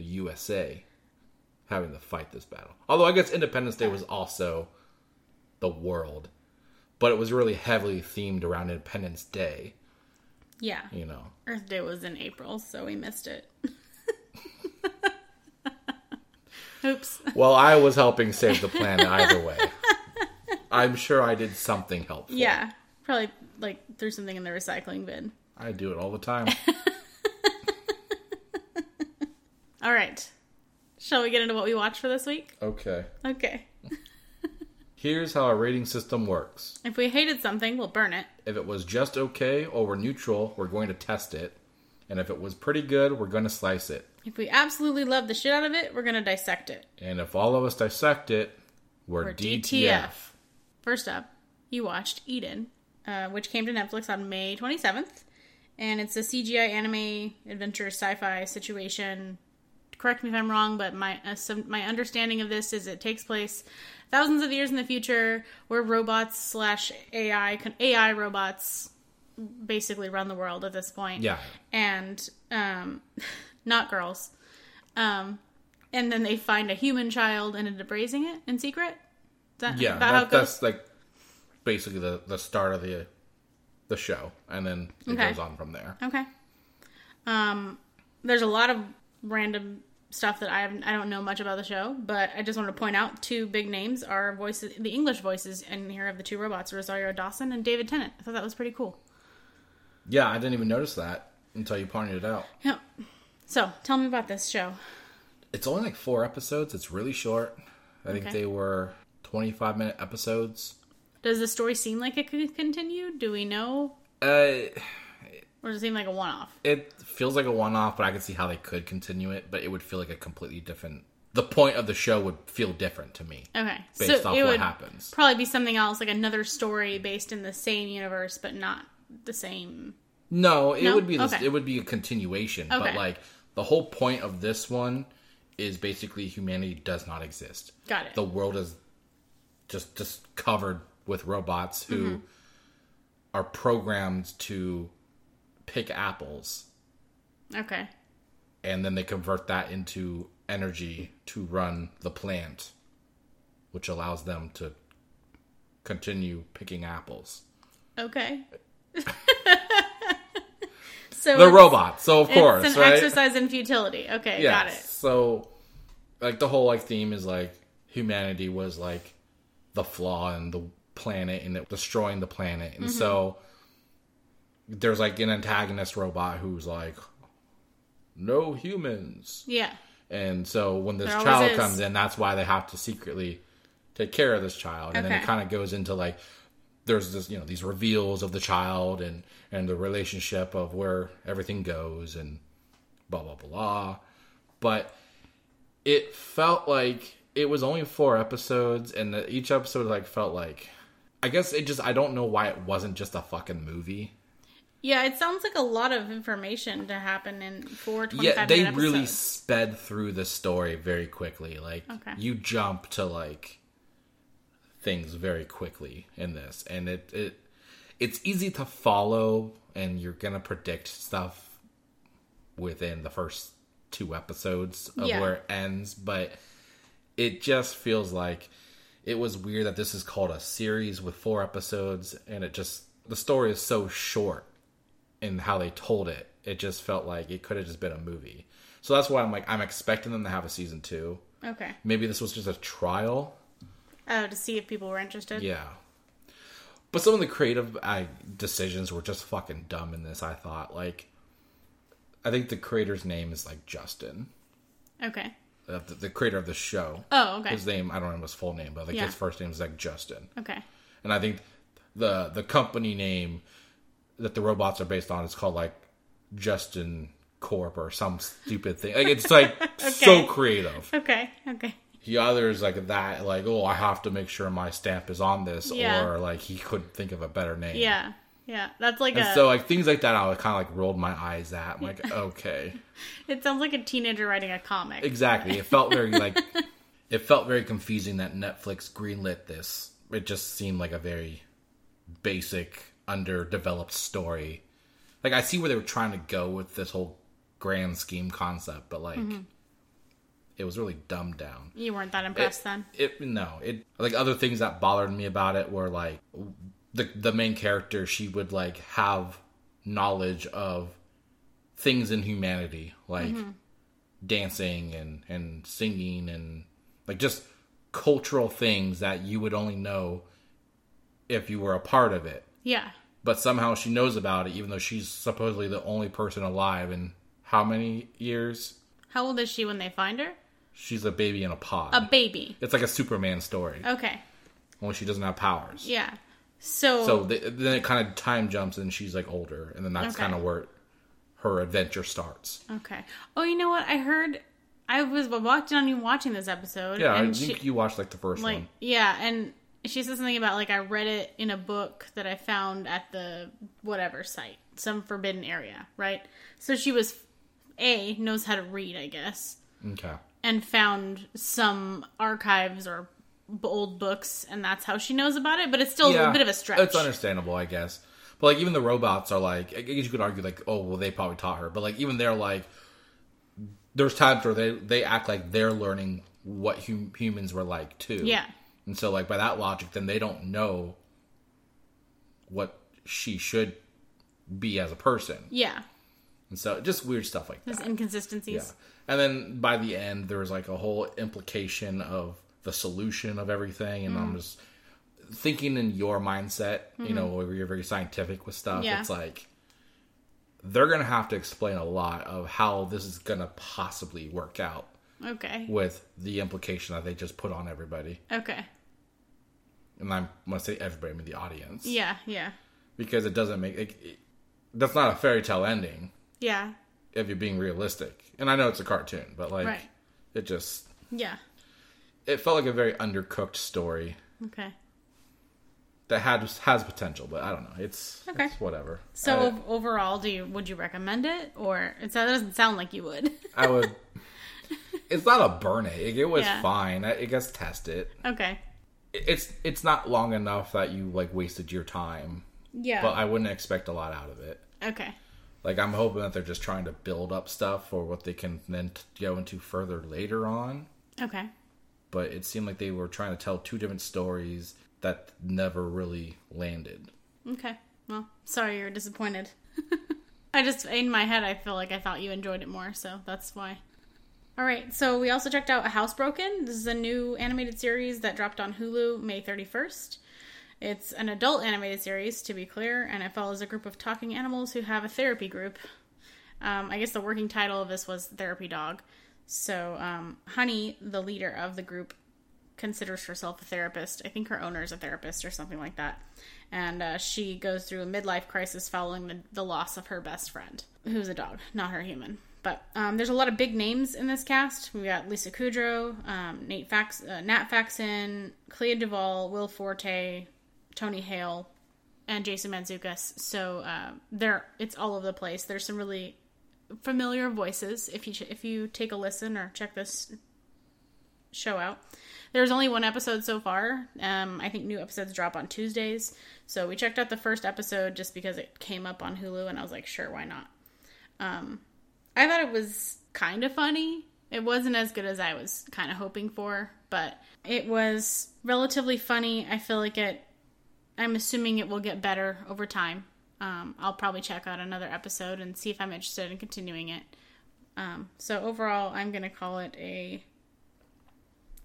the USA having to fight this battle. Although I guess Independence Day was also the world, but it was really heavily themed around Independence Day. Yeah. You know, Earth Day was in April, so we missed it. Oops. well, I was helping save the planet either way. I'm sure I did something helpful. Yeah. Probably, like, threw something in the recycling bin. I do it all the time. All right. Shall we get into what we watched for this week? okay. Okay. Here's how our rating system works. If we hated something, we'll burn it. If it was just okay or we're neutral, we're going to test it. And if it was pretty good, we're going to slice it. If we absolutely love the shit out of it, we're going to dissect it. And if all of us dissect it, we're, We're DTF. DTF. First up, you watched Eden, uh, which came to Netflix on May 27th. And it's a CGI anime adventure sci fi situation. Correct me if I'm wrong, but my uh, some, my understanding of this is it takes place thousands of years in the future, where robots slash AI AI robots basically run the world at this point Yeah. and um, not girls. Um, and then they find a human child and end up raising it in secret. Is that Yeah, that, that's like basically the, the start of the the show. And then it Okay. goes on from there. Okay. Um, there's a lot of random stuff that I haven't, I don't know much about the show, but I just wanted to point out two big names are voices, the English voices in here of the two robots, Rosario Dawson and David Tennant. I thought that was pretty cool. Yeah, I didn't even notice that until you pointed it out. Yeah. So tell me about this show. It's only like four episodes. It's really short. I think they were 25 minute episodes. Does the story seem like it could continue? Do we know? Uh, Or does it seem like a one off? it feels like a one off, but I can see how they could continue it, but it would feel like a completely different. The point of the show would feel different to me Okay. based so off it what would happens. probably be something else, like another story based in the same universe, but not the same. No, it No? would be this, Okay. it would be a continuation, Okay. but like the whole point of this one is basically humanity does not exist. Got it. The world is just just covered with robots who Mm-hmm. are programmed to pick apples Okay. and then they convert that into energy to run the plant which allows them to continue picking apples. Okay. so The robot. so of course, it's an right? exercise in futility. Okay, got it. So, like the whole like theme is like humanity was like the flaw in the planet and it destroying the planet, Mm-hmm. and so there's like an antagonist robot who's like, no humans, Yeah. and so when this There child comes in, that's why they have to secretly take care of this child, and then it kind of goes into like there's this you know these reveals of the child and and the relationship of where everything goes and blah blah blah but it felt like it was only four episodes and each episode like felt like i guess it just i don't know why it wasn't just a fucking movie Yeah, it sounds like a lot of information to happen in four 25 yeah they really sped through the story very quickly. Like Okay. you jump to like things very quickly in this. And it it it's easy to follow and you're gonna predict stuff within the first two episodes of Yeah. where it ends. But it just feels like it was weird that this is called a series with four episodes and it just the story is so short in how they told it it just felt like it could have just been a movie so that's why i'm like i'm expecting them to have a season two Okay. maybe this was just a trial Oh, to see if people were interested. yeah but some of the creative uh, decisions were just fucking dumb in this i thought like i think the creator's name is like justin Okay. uh, the, the creator of the show Oh, okay. his name i don't remember his full name but like Yeah. his first name is like justin Okay. and I think the the company name that the robots are based on is called like Justin Corp or some stupid thing. Like it's like so creative. Okay. Okay. He either is like that, like oh I have to make sure my stamp is on this, Yeah. or like he couldn't think of a better name. Yeah. Yeah. That's like And a. so like things like that, I kind of like rolled my eyes at. I'm like, okay, it sounds like a teenager writing a comic. exactly. It felt very like it felt very confusing that Netflix greenlit this. It just seemed like a very basic, underdeveloped story. Like I see where they were trying to go with this whole grand scheme concept, but like mm-hmm. it was really dumbed down. You weren't that impressed then. It no, it like other things that bothered me about it were like the the main character. She would like have knowledge of things in humanity, like mm-hmm. dancing and and singing and like just cultural things that you would only know if you were a part of it. Yeah. But somehow she knows about it, even though she's supposedly the only person alive in how many years? How old is she when they find her? She's a baby in a pod. A baby. it's like a Superman story, Okay. only she doesn't have powers. Yeah. So. So th- then it kind of time jumps and she's like older, and then that's Okay. kind of where her adventure starts. Okay. Oh, you know what? I heard. I was watching on you watching this episode. Yeah, I think she, you watched like the first like one. yeah, and she said something about like I read it in a book that I found at the whatever site, some forbidden area, right? So she was a knows how to read, I guess, Okay. and found some archives or old books, and that's how she knows about it. But it's still a bit of a stretch. It's understandable, I guess. But like even the robots are like, I guess you could argue like, oh well, they probably taught her. But like even they're like, there's times where they they act like they're learning what hum- humans were like too. Yeah. And so like by that logic, then they don't know what she should be as a person. Yeah, And so just weird stuff like there's that. inconsistencies. Yeah. And then by the end, there was like a whole implication of the solution of everything. And Mm. I'm just thinking in your mindset, you know, where you're very scientific with stuff. Mm-hmm. Yeah. It's like they're going to have to explain a lot of how this is going to possibly work out Okay. with the implication that they just put on everybody. Okay. and I'm I say everybody, I mean the audience. Yeah, yeah, Because it doesn't make it, it- that's not a fairy tale ending yeah, if you're being realistic. And I know it's a cartoon, but like Right. it just yeah. it felt like a very undercooked story Okay. that had has potential, but I don't know. It's, Okay. it's whatever. So I, overall, do you would you recommend it, or it doesn't sound like you would? I would. It's not a burn it. It was Yeah. fine. I, I guess test it. okay. It's it's not long enough that you like wasted your time, Yeah. but I wouldn't expect a lot out of it. okay. Like I'm hoping that they're just trying to build up stuff for what they can then t- go into further later on. Okay. But it seemed like they were trying to tell two different stories that never really landed. Okay. Well, sorry you're disappointed. I just in my head I feel like I thought you enjoyed it more, so that's why. All right. So we also checked out Housebroken. This is a new animated series that dropped on Hulu May 31st. It's an adult animated series, to be clear, and it follows a group of talking animals who have a therapy group. Um, I guess the working title of this was Therapy Dog. So, um, Honey, the leader of the group, considers herself a therapist. I think her owner is a therapist or something like that. And uh, she goes through a midlife crisis following the, the loss of her best friend, who's a dog, not her human. But um, there's a lot of big names in this cast. We got Lisa Kudrow, um, Nate Fax, uh, Nat Faxon, Clea DuVall, Will Forte, Tony Hale, and Jason Mantzoukas. So uh, there, it's all over the place. There's some really familiar voices if you if you take a listen or check this show out. There's only one episode so far. Um, I think new episodes drop on Tuesdays. So we checked out the first episode just because it came up on Hulu, and I was like, sure, why not? Um, I thought it was kind of funny. It wasn't as good as I was kind of hoping for, but it was relatively funny. I feel like it. I'm assuming it will get better over time. Um, I'll probably check out another episode and see if I'm interested in continuing it. Um, so overall, I'm gonna call it a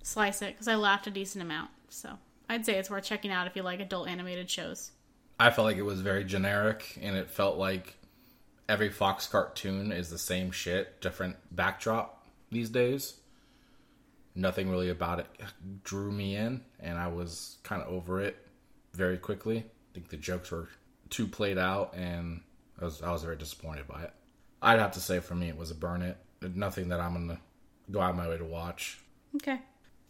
slice it because I laughed a decent amount. So I'd say it's worth checking out if you like adult animated shows. I felt like it was very generic, and it felt like every Fox cartoon is the same shit, different backdrop these days. Nothing really about it drew me in, and I was kind of over it very quickly. I think the jokes were too played out, and I was I was very disappointed by it. I'd have to say for me, it was a burn it. Nothing that I'm gonna go out of my way to watch. Okay.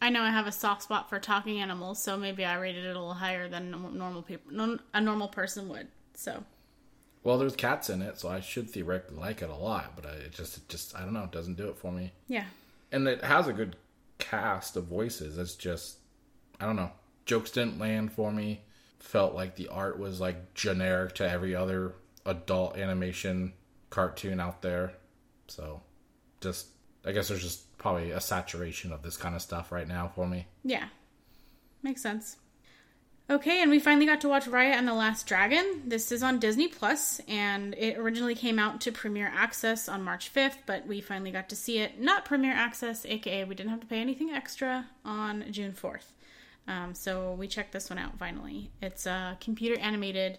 I know I have a soft spot for talking animals, so maybe I rated it a little higher than normal people, a normal person would. So Well, there's cats in it, so I should theoretically like it a lot, but I, it just it just I don't know, it doesn't do it for me. yeah, and it has a good cast of voices. It's just I don't know. Jokes didn't land for me. Felt like the art was like generic to every other adult animation cartoon out there. So just I guess there's just probably a saturation of this kind of stuff right now for me. yeah, makes sense. Okay, and we finally got to watch Raya and the Last Dragon. This is on Disney Plus, and it originally came out to Premiere Access on March 5th, but we finally got to see it not Premiere Access, aka we didn't have to pay anything extra, on June 4th. Um, so we checked this one out finally. It's a computer animated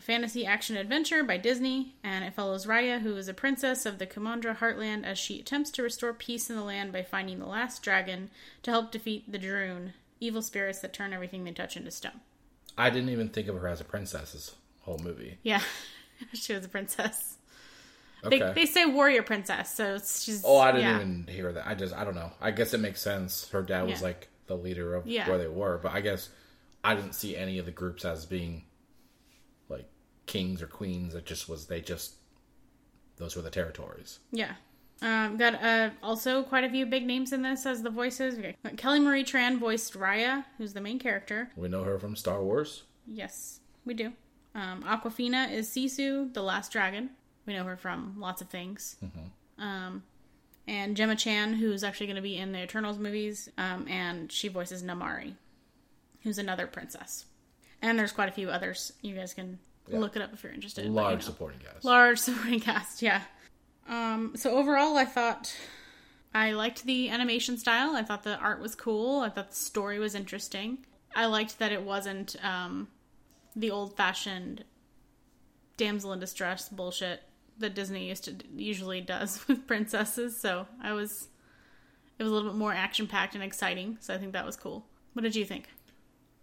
fantasy action adventure by Disney, and it follows Raya, who is a princess of the Kumandra heartland, as she attempts to restore peace in the land by finding the last dragon to help defeat the Druun, evil spirits that turn everything they touch into stone. I didn't even think of her as a princess this whole movie. Yeah, she was a princess. Okay. They, they say warrior princess, so it's- she's. oh, I didn't yeah. even hear that. I just I don't know. I guess it makes sense. Her dad was Yeah. like the leader of Yeah. where they were, but I guess I didn't see any of the groups as being like kings or queens. It just was they just those were the territories. Yeah. Um, got uh, also quite a few big names in this as the voices. Kelly Marie Tran voiced Raya, who's the main character. We know her from Star Wars. Yes, we do. Um, Awkwafina is Sisu, the last dragon. We know her from lots of things. Um, and Gemma Chan, who's actually going to be in the Eternals movies, um, and she voices Namaari, who's another princess. And there's quite a few others. You guys can look it up if you're interested. but, you Large know. supporting cast. large supporting cast yeah um so overall i thought i liked the animation style. I thought the art was cool. I thought the story was interesting. I liked that it wasn't um the old fashioned damsel in distress bullshit that disney used to usually does with princesses. So i was it was a little bit more action packed and exciting. So i think that was cool. What did you think?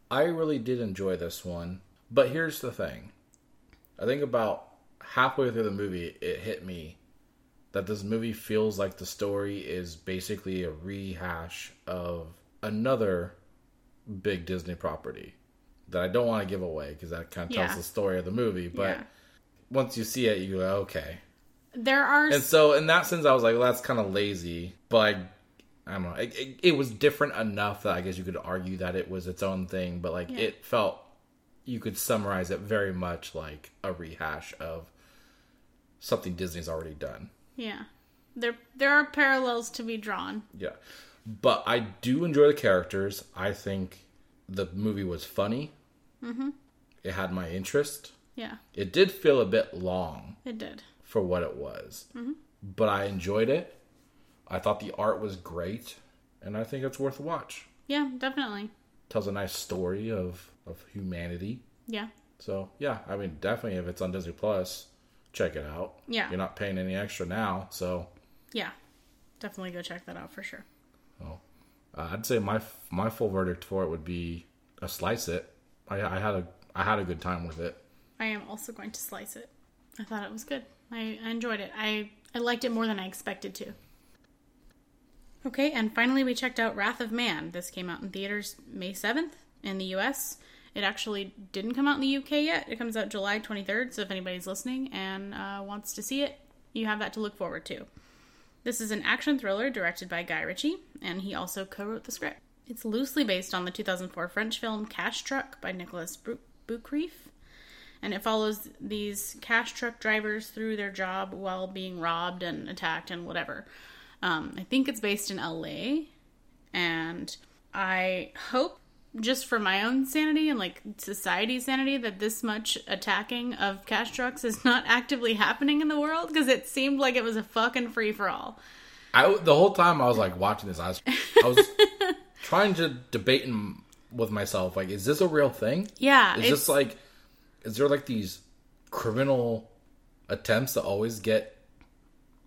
I really did enjoy this one. But here's the thing. I think about halfway through the movie, it hit me that this movie feels like the story is basically a rehash of another big Disney property that I don't want to give away because that kind of tells Yeah. the story of the movie. But Yeah. once you see it, you go, okay. There are And so, in that sense, I was like, well, that's kind of lazy. But I, I don't know. It, it, it was different enough that I guess you could argue that it was its own thing. But like, Yeah. it felt you could summarize it very much like a rehash of something Disney's already done. Yeah. There there are parallels to be drawn. Yeah. But I do enjoy the characters. I think the movie was funny. Mm-hmm. It had my interest. Yeah. It did feel a bit long It did. for what it was, Mm-hmm. but I enjoyed it. I thought the art was great, and I think it's worth a watch. Yeah, definitely. Tells a nice story of of humanity. Yeah. So yeah, I mean, definitely if it's on Disney Plus, check it out. Yeah. you're not paying any extra now, so Yeah. Definitely go check that out for sure. uh, I'd say my my full verdict for it would be a slice it. I, I had a I had a good time with it. I am also going to slice it. I thought it was good. I, I enjoyed it. I, I liked it more than I expected to. Okay, and finally we checked out Wrath of Man. This came out in theaters May 7th in the US. It actually didn't come out in the UK yet. It comes out July 23rd, so if anybody's listening and uh, wants to see it, you have that to look forward to. This is an action thriller directed by Guy Ritchie, and he also co wrote the script. It's loosely based on the 2004 French film Cash Truck by Nicolas Bou- Boukhrief and it follows these cash truck drivers through their job while being robbed and attacked and whatever. Um, I think it's based in LA, and I hope, just for my own sanity and like society's sanity, that this much attacking of cash trucks is not actively happening in the world because it seemed like it was a fucking free for all. I the whole time I was like watching this, I was I was trying to debate in, with myself like, is this a real thing? Yeah, Is it's this like, is there like these criminal attempts to always get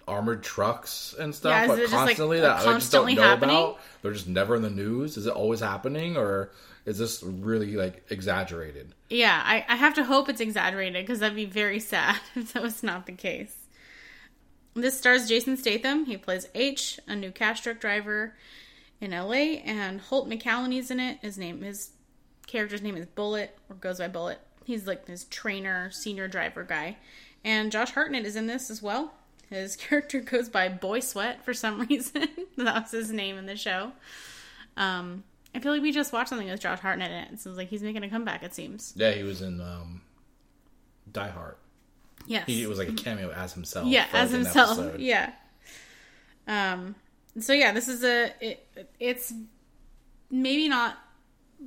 armored trucks and stuff Yeah, like, just, like, constantly that I just don't know happening? about? They're just never in the news. Is it always happening, or is this really like exaggerated? Yeah, I, I have to hope it's exaggerated because that'd be very sad if that was not the case. This stars Jason Statham. He plays H, a new cash truck driver in LA, and Holt McCallany's in it. His name, his character's name is Bullet, or goes by Bullet. He's like this trainer, senior driver guy. And Josh Hartnett is in this as well. His character goes by Boy Sweat for some reason. that was his name in the show. Um, I feel like we just watched something with Josh Hartnett in it. So it's like he's making a comeback, it seems. Yeah, he was in um, Die Hart. Yes. He was like a cameo as himself. yeah, as himself. episode. Yeah. Um. So yeah, this is a it, it's maybe not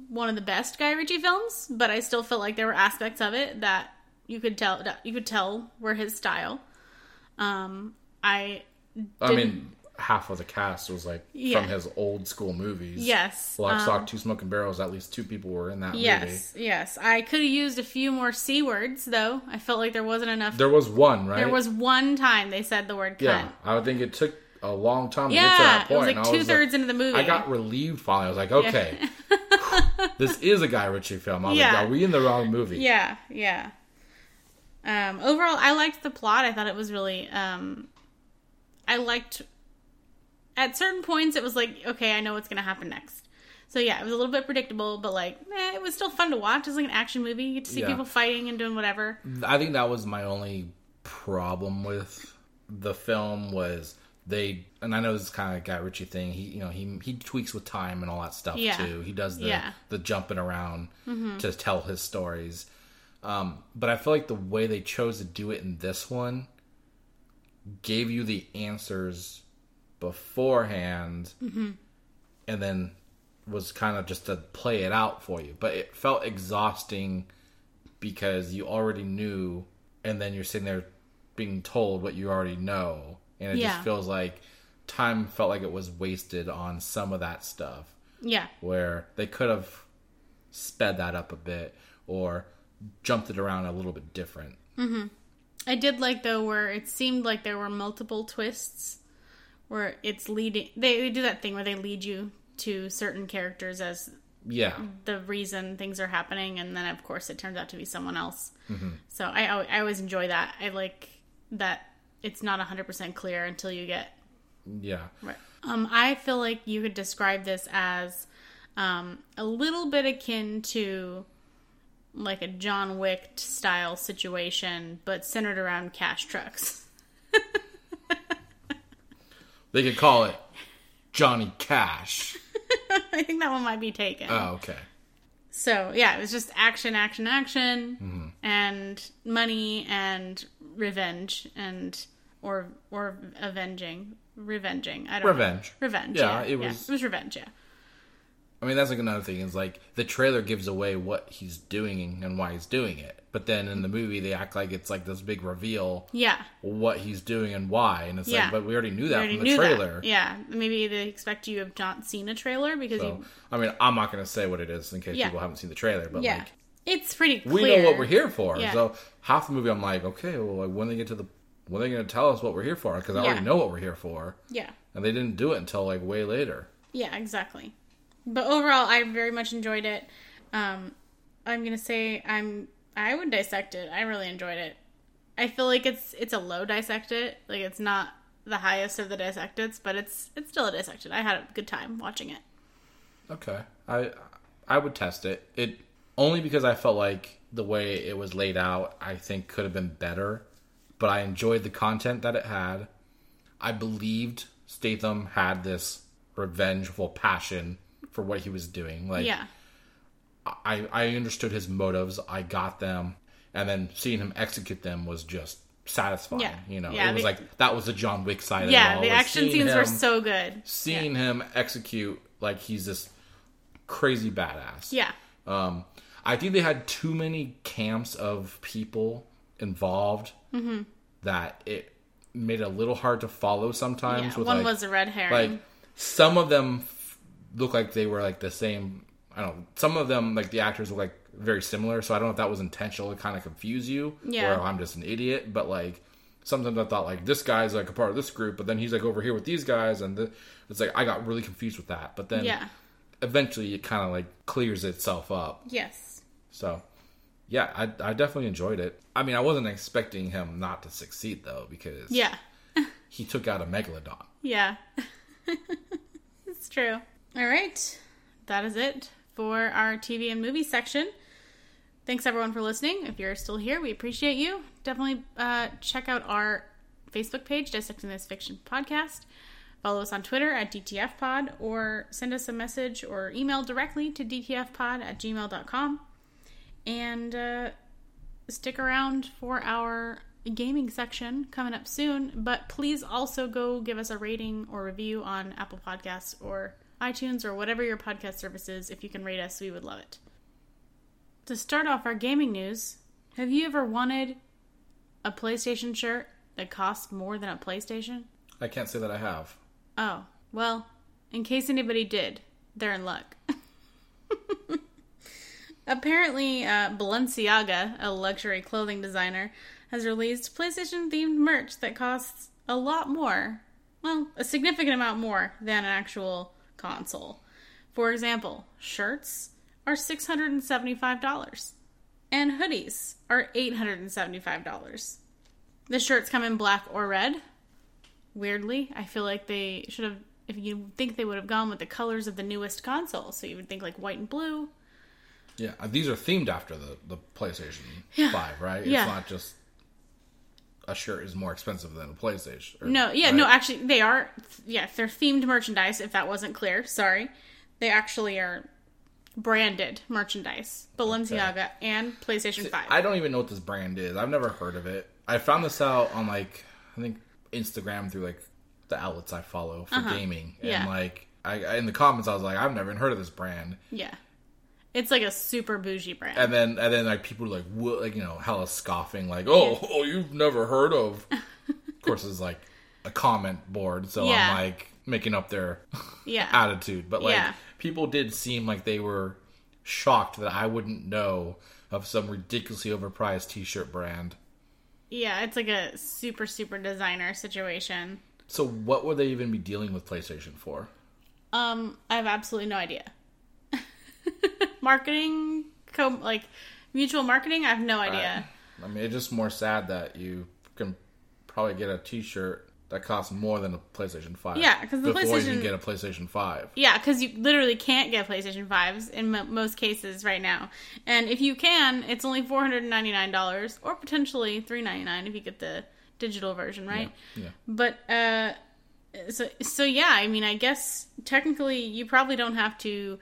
one of the best Guy Ritchie films, but I still felt like there were aspects of it that you could tell you could tell were his style. Um. I. I mean, half of the cast was like Yeah. from his old school movies. Yes. Lock, um, Stock, Two Smoking Barrels. At least two people were in that movie. Yes. Yes. I could have used a few more c words though. I felt like there wasn't enough. There was one, right? There was one time they said the word cunt. Yeah, I would think it took a long time to get to Yeah, that it was like two thirds into the movie. I got relieved finally. I was like, okay, this is a Guy Ritchie film. I was Yeah. like, are we in the wrong movie? Yeah, yeah. Um, overall, I liked the plot. I thought it was really. Um, I liked. At certain points, it was like, okay, I know what's going to happen next. So yeah, it was a little bit predictable, but like, eh, it was still fun to watch. It's like an action movie. You get to see Yeah. people fighting and doing whatever. I think that was my only problem with the film was they and I know this is kind of a Guy Ritchie thing. He you know he he tweaks with time and all that stuff Yeah. too. He does the Yeah. Mm-hmm. the jumping around to tell his stories. Um, but I feel like the way they chose to do it in this one gave you the answers beforehand, Mm-hmm. and then was kind of just to play it out for you. But it felt exhausting because you already knew, and then you're sitting there being told what you already know, and it Yeah. just feels like time felt like it was wasted on some of that stuff Yeah, where they could have sped that up a bit or jumped it around a little bit different. I did like though where it seemed like there were multiple twists, where it's leading. They, they do that thing where they lead you to certain characters as Yeah. the reason things are happening, and then of course it turns out to be someone else. Mm-hmm. So I I always enjoy that. I like that it's not hundred percent clear until you get Yeah. right. Um, I feel like you could describe this as um, a little bit akin to like a John Wick style situation, but centered around cash trucks. They could call it Johnny Cash. I think that one might be taken. Oh, okay. So yeah, it was just action, action, action, Mm-hmm. and money and revenge and or or avenging, revenging. I don't Revenge. know. Revenge. Yeah, Yeah, it was- it was revenge. Yeah. I mean, that's like another thing is like the trailer gives away what he's doing and why he's doing it. But then in the movie, they act like it's like this big reveal Yeah. what he's doing and why. And it's Yeah. like, but we already knew that already from the trailer. that. Yeah. Maybe they expect you have not seen a trailer because So, you. I mean, I'm not going to say what it is in case Yeah. people haven't seen the trailer, but Yeah. like, it's pretty clear. we know what we're here for. Yeah. So half the movie, I'm like, okay, well, like, when they get to the, when are they going to tell us what we're here for? Because I already know what we're here for, Yeah. and they didn't do it until like way later. Yeah, exactly. But overall, I very much enjoyed it. Um, I'm gonna say I'm I would dissect it. I really enjoyed it. I feel like it's it's a low dissected. Like it's not the highest of the dissecteds, but it's it's still a dissected. I had a good time watching it. Okay, I I would test it. It only because I felt like the way it was laid out, I think could have been better. But I enjoyed the content that it had. I believed Statham had this revengeful passion for what he was doing. Like Yeah, I I understood his motives. I got them, and then seeing him execute them was just satisfying. Yeah. You know, Yeah, it was like that was the John Wick side. yeah. The action scenes were so good. seeing him execute like he's this crazy badass. Yeah, Um, I think they had too many camps of people involved Mm-hmm. that it made it a little hard to follow yeah. sometimes. with One like, was a red herring. like some of them look like they were like the same. I don't know. Some of them like the actors look like very similar. So I don't know if that was intentional to kind of confuse you, Yeah. or oh, I'm just an idiot. But like sometimes I thought like this guy's like a part of this group, but then he's like over here with these guys, and the, it's like I got really confused with that. But then yeah. eventually it kind of like clears itself up. Yes. So, yeah, I, I definitely enjoyed it. I mean, I wasn't expecting him not to succeed though, because Yeah. he took out a megalodon. Yeah. it's true. All right. That is it for our TV and movie section. Thanks everyone for listening. If you're still here, we appreciate you. Definitely uh, check out our Facebook page, Dissecting This Fiction Podcast. Follow us on Twitter at DTFPod or send us a message or email directly to DTFpod at gmail.com. And uh, stick around for our gaming section coming up soon. But please also go give us a rating or review on Apple Podcasts or iTunes or whatever your podcast service is. If you can rate us, we would love it. To start off our gaming news, have you ever wanted a PlayStation shirt that costs more than a PlayStation? I can't say that I have. Oh, well, in case anybody did, they're in luck. Apparently, uh, Balenciaga, a luxury clothing designer, has released PlayStation themed merch that costs a lot more. Well, a significant amount more than an actual console. For example, shirts are $675, and hoodies are $875. The shirts come in black or red, weirdly. I feel like they should have. If you think they would have gone with the colors of the newest console, so you would think like white and blue. Yeah, these are themed after the, the PlayStation Yeah. 5, right? Yeah. It's not just a shirt is more expensive than a PlayStation. or- No, yeah, right? no, actually, they are. Yeah, they're themed merchandise. If that wasn't clear, sorry. They actually are branded merchandise. Balenciaga and PlayStation Five. I don't even know what this brand is. I've never heard of it. I found this out on like I think Instagram through like the outlets I follow for gaming, and Uh-huh. Yeah. like I- in the comments I was like I've never even heard of this brand, yeah, it's like a super bougie brand. and then and then like people were like what like you know hella scoffing like oh oh you've never heard of. of course, it's like a comment board, so Yeah. I'm like making up their yeah, attitude, but like Yeah. people did seem like they were shocked that I wouldn't know of some ridiculously overpriced T-shirt brand. yeah, it's like a super super designer situation. So what would they even be dealing with PlayStation for? Um, I have absolutely no idea. marketing, co- like mutual marketing. I have no idea. I mean, it's just more sad that you can probably get a T-shirt that costs more than a PlayStation Five. Yeah, 'cause the before you can get a PlayStation Five. Yeah, because you literally can't get PlayStation 5s in mo most cases right now. And if you can, it's only $499 or potentially $399 if you get the digital version, right? Yeah. But uh so so yeah, I mean, I guess technically you probably don't have to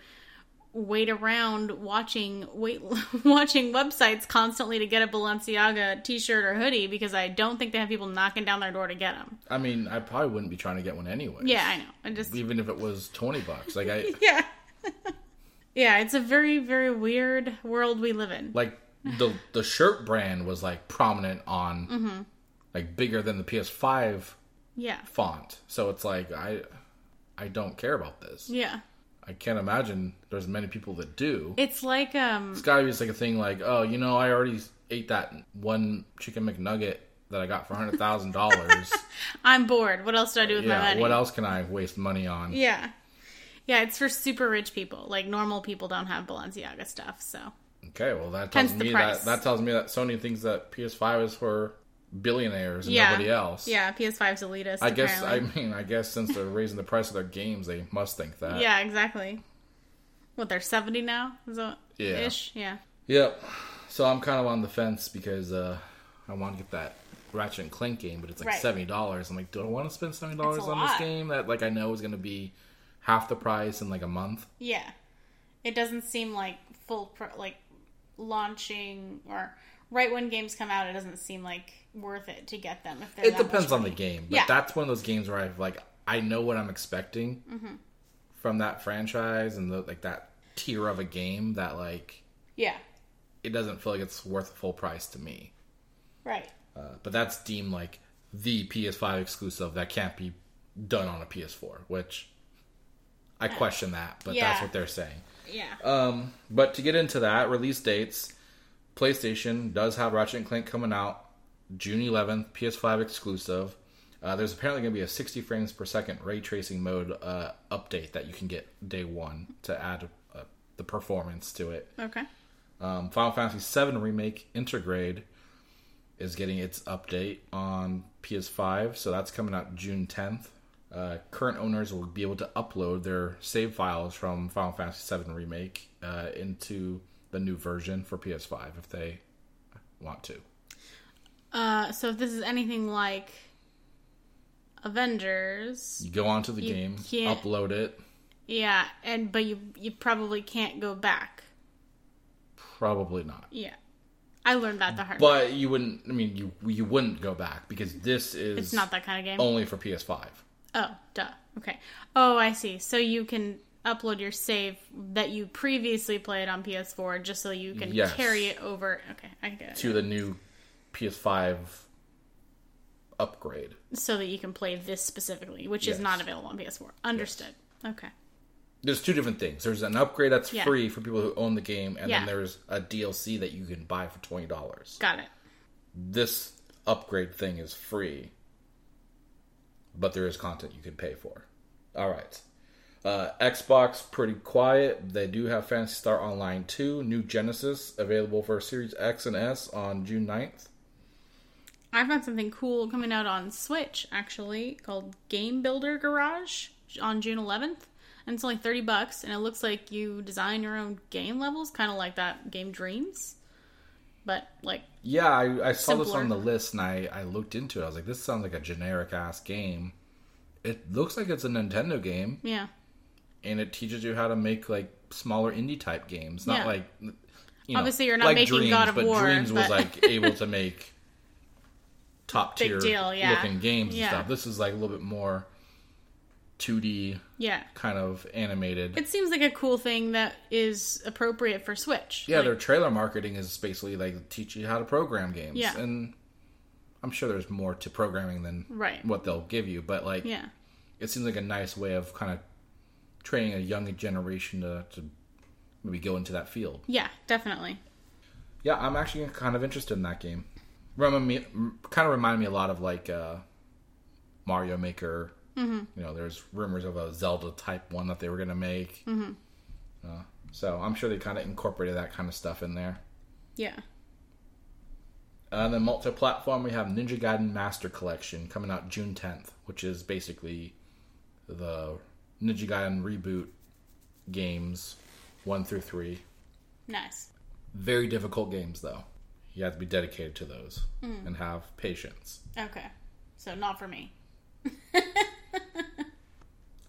wait around watching wait watching websites constantly to get a Balenciaga t-shirt or hoodie because I don't think they have people knocking down their door to get them. I mean, I probably wouldn't be trying to get one anyway. Yeah, I know. I just Even if it was twenty bucks, like I yeah. yeah, it's a very very weird world we live in. like the the shirt brand was like prominent on Mm-hmm. like bigger than the PS5 Yeah. font. So it's like I I don't care about this. Yeah. I can't imagine there's many people that do. It's like um It's gotta be just like a thing like, oh, you know, I already ate that one chicken McNugget that I got for hundred thousand dollars. I'm bored. What else do I do with my yeah, money? what else can I waste money on? Yeah. Yeah, it's for super rich people. Like normal people don't have Balenciaga stuff, so Okay, well that tells Hence me that that tells me that Sony thinks that PS5 is for billionaires and yeah. nobody else. Yeah, PS5's elitist. I guess apparently. I mean I guess since they're raising the price of their games, they must think that. Yeah, exactly. What, they're seventy now? Is that Yeah. ish? Yeah. Yep. So I'm kind of on the fence because uh, I want to get that Ratchet and Clank game, but it's like Right. seventy dollars. I'm like, do I want to spend seventy dollars on this game that like I know is going to be half the price in like a month? Yeah. It doesn't seem like full pro- like launching or right when games come out it doesn't seem like worth it to get them if they're It depends on the game, but Yeah. that's one of those games where I've like I know what I'm expecting Mm-hmm. from that franchise and the, like that tier of a game that like Yeah. it doesn't feel like it's worth full price to me. Right. Uh, but that's deemed like the PS5 exclusive that can't be done on a PS4, which I question that, but Yeah. that's what they're saying. Yeah. Um, but to get into that, release dates, PlayStation does have Ratchet and Clank coming out June 11th, PS5 exclusive. Uh, there's apparently going to be a 60 frames per second ray tracing mode uh, update that you can get day one to add uh, the performance to it. okay. Um, Final Fantasy VII Remake Intergrade is getting its update on PS5, so that's coming out June 10th. Uh, current owners will be able to upload their save files from Final Fantasy VII Remake uh, into the new version for PS5 if they want to. Uh, so if this is anything like Avengers, You go onto the game, upload it. yeah, and but you you probably can't go back. Probably not, Yeah, I learned that the hard way. but you wouldn't. I mean, you you wouldn't go back because this is It's not that kind of game. only for PS5. Oh, duh. Okay. Oh, I see. So you can upload your save that you previously played on PS4 just so you can Yes. carry it over. Okay, I get it. to the new PS5 upgrade. So that you can play this specifically, which is not available on PS4. Understood. Okay. There's two different things. There's an upgrade that's Yeah. free for people who own the game, and Yeah. then there's a DLC that you can buy for twenty dollars. Got it. This upgrade thing is free, but there is content you can pay for. All right. Uh, Xbox pretty quiet. They do have Phantasy Star Online 2, New Genesis available for Series X and S on June 9th. I found something cool coming out on Switch actually called Game Builder Garage on June 11th. And it's only 30 bucks and it looks like you design your own game levels, kind of like that game Dreams. But like Yeah, I, I saw this on the list and I, I looked into it. I was like, this sounds like a generic ass game. It looks like it's a Nintendo game, yeah. And it teaches you how to make like smaller indie type games. Not Yeah. like you know, Obviously, you're not like making Dreams, God of but War, Dreams was like able to make top tier yeah. looking games Yeah. and stuff. This is like a little bit more 2D Yeah. kind of animated. It seems like a cool thing that is appropriate for Switch. yeah, Like, their trailer marketing is basically like teach you how to program games. Yeah. and I'm sure there's more to programming than Right. what they'll give you, but like yeah. it seems like a nice way of kind of training a young generation to, to maybe go into that field. Yeah, definitely. Yeah, I'm actually kind of interested in that game. Remind me, kind of remind me a lot of like uh, Mario Maker. Mm-hmm. You know, there's rumors of a Zelda type one that they were going to make. Mm-hmm. Uh, So I'm sure they kind of incorporated that kind of stuff in there. Yeah. And then multi-platform, we have Ninja Gaiden Master Collection coming out June 10th, which is basically the Ninja Gaiden reboot games one through three. Nice. Very difficult games, though. You have to be dedicated to those and have patience. Okay. So not for me.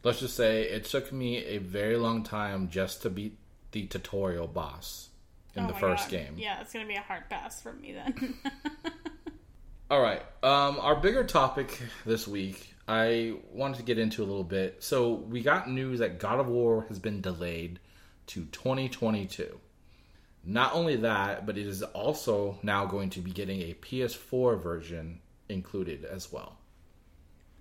Let's just say it took me a very long time just to beat the tutorial boss in Oh the first God. game. Yeah, it's gonna be a hard pass for me then. All right. Um, our bigger topic this week, I wanted to get into a little bit. So we got news that God of War has been delayed to 2022. Not only that, but it is also now going to be getting a PS4 version included as well.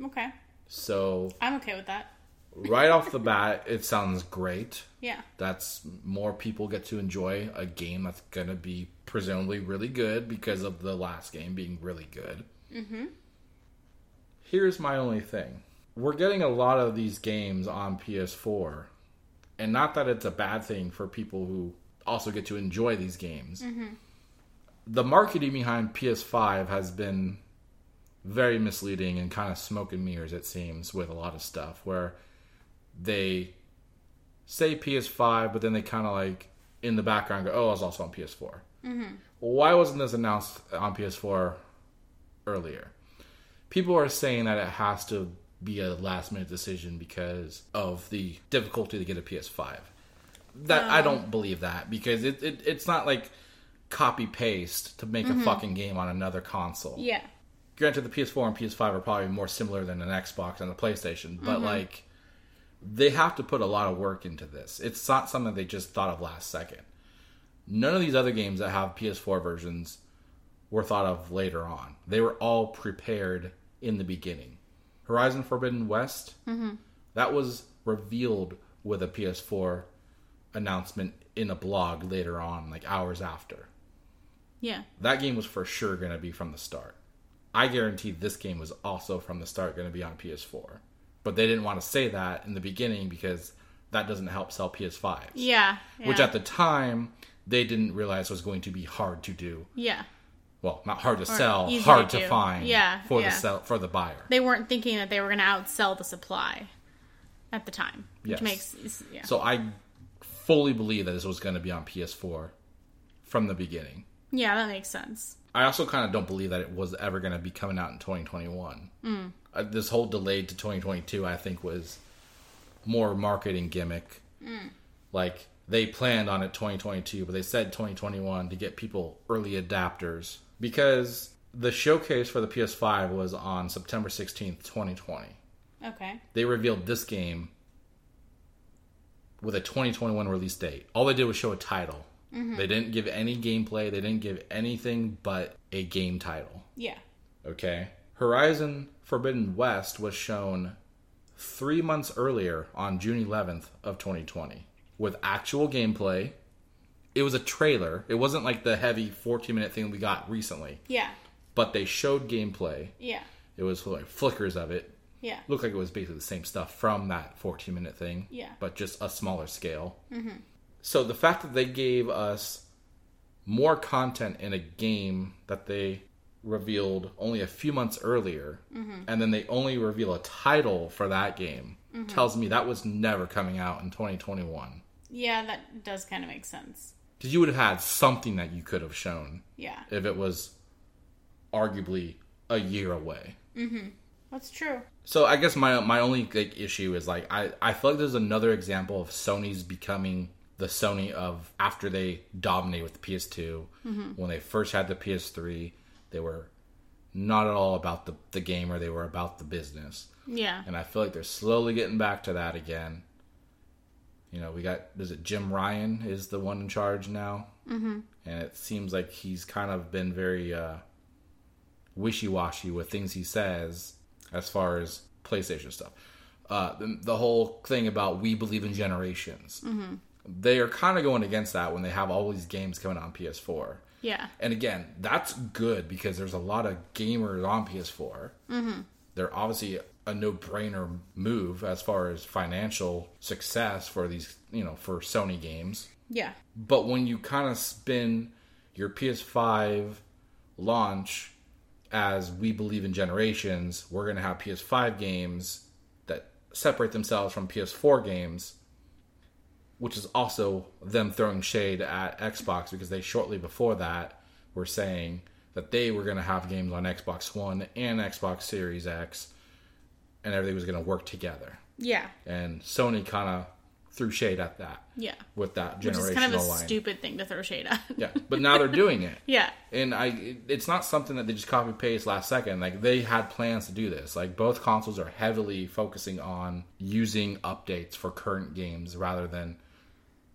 okay. So I'm okay with that. right off the bat, it sounds great. Yeah. That's more people get to enjoy a game that's going to be presumably really good because of the last game being really good. Mm-hmm. Here's my only thing we're getting a lot of these games on PS4, and not that it's a bad thing for people who also get to enjoy these games. The marketing behind PS5 has been very misleading and kind of smoke and mirrors, it seems, with a lot of stuff where they say PS5, but then they kind of like in the background go, "Oh, I was also on PS4." Mm-hmm. Why wasn't this announced on PS4 earlier? People are saying that it has to be a last minute decision because of the difficulty to get a PS5. That I um, don't believe that because it, it it's not like copy paste to make a mm-hmm. fucking game on another console. Yeah. granted the ps4 and ps5 are probably more similar than an xbox and a playstation but mm-hmm. like they have to put a lot of work into this. It's not something they just thought of last second. None of these other games that have ps4 versions were thought of later on they were all prepared in the beginning horizon forbidden west mm-hmm. that was revealed with a ps4 announcement in a blog later on like hours after Yeah. that game was for sure going to be from the start. I guarantee this game was also from the start going to be on PS4. But they didn't want to say that in the beginning because that doesn't help sell PS5s. Yeah. Which at the time, they didn't realize was going to be hard to do. Yeah. Well, not hard to sell, hard to to, find Yeah, for yeah. the sell, for the buyer. They weren't thinking that they were gonna outsell the supply at the time. Which Yes. makes yeah. So I fully believe that this was going to be on PS4 from the beginning. yeah, that makes sense. I also kind of don't believe that it was ever going to be coming out in 2021. Mm. Uh, this whole delayed to 2022, I think, was more marketing gimmick. Mm. Like they planned on it 2022, but they said 2021 to get people early adapters because the showcase for the PS5 was on September 16th, 2020. Okay. They revealed this game with a 2021 release date. All they did was show a title. Mm-hmm. They didn't give any gameplay. They didn't give anything but a game title. Yeah. Okay. Horizon Forbidden West was shown three months earlier on June 11th of 2020 with actual gameplay. It was a trailer. It wasn't like the heavy 14 minute thing we got recently, Yeah. but they showed gameplay. Yeah. It was like flickers of it. Yeah. Looked like it was basically the same stuff from that 14 minute thing, Yeah. but just a smaller scale. Mm-hmm. So the fact that they gave us more content in a game that they revealed only a few months earlier, mm-hmm. and then they only reveal a title for that game, mm-hmm. tells me that was never coming out in 2021. Yeah, that does kind of make sense. Because you would have had something that you could have shown Yeah. if it was arguably a year away. Mm-hmm. That's true. So I guess my my only like issue is like I I feel like there's another example of Sony's becoming the Sony of after they dominated with the PS2 when they first had the PS3 they were not at all about the the gamer they were about the business Yeah. and I feel like they're slowly getting back to that again. You know, we got is it Jim Ryan is the one in charge now, mm-hmm. and it seems like he's kind of been very uh, wishy washy with things he says as far as PlayStation stuff. Uh, the, the whole thing about we believe in generations, mm-hmm. they are kind of going against that when they have all these games coming on PS4. Yeah. And again, that's good because there's a lot of gamers on PS4. Mm-hmm. They're obviously a no-brainer move as far as financial success for these, you know, for Sony games. Yeah. But when you kind of spin your PS5 launch as we believe in generations, we're going to have PS5 games that separate themselves from PS4 games, which is also them throwing shade at Xbox because they shortly before that were saying that they were going to have games on Xbox One and Xbox Series X and everything was going to work together. Yeah. And Sony kind of threw shade at that Yeah. with that Which is kind of a line. stupid thing to throw shade at. Yeah, but now they're doing it. yeah. And I, it- it's not something that they just copy paste last second. Like they had plans to do this. Like both consoles are heavily focusing on using updates for current games rather than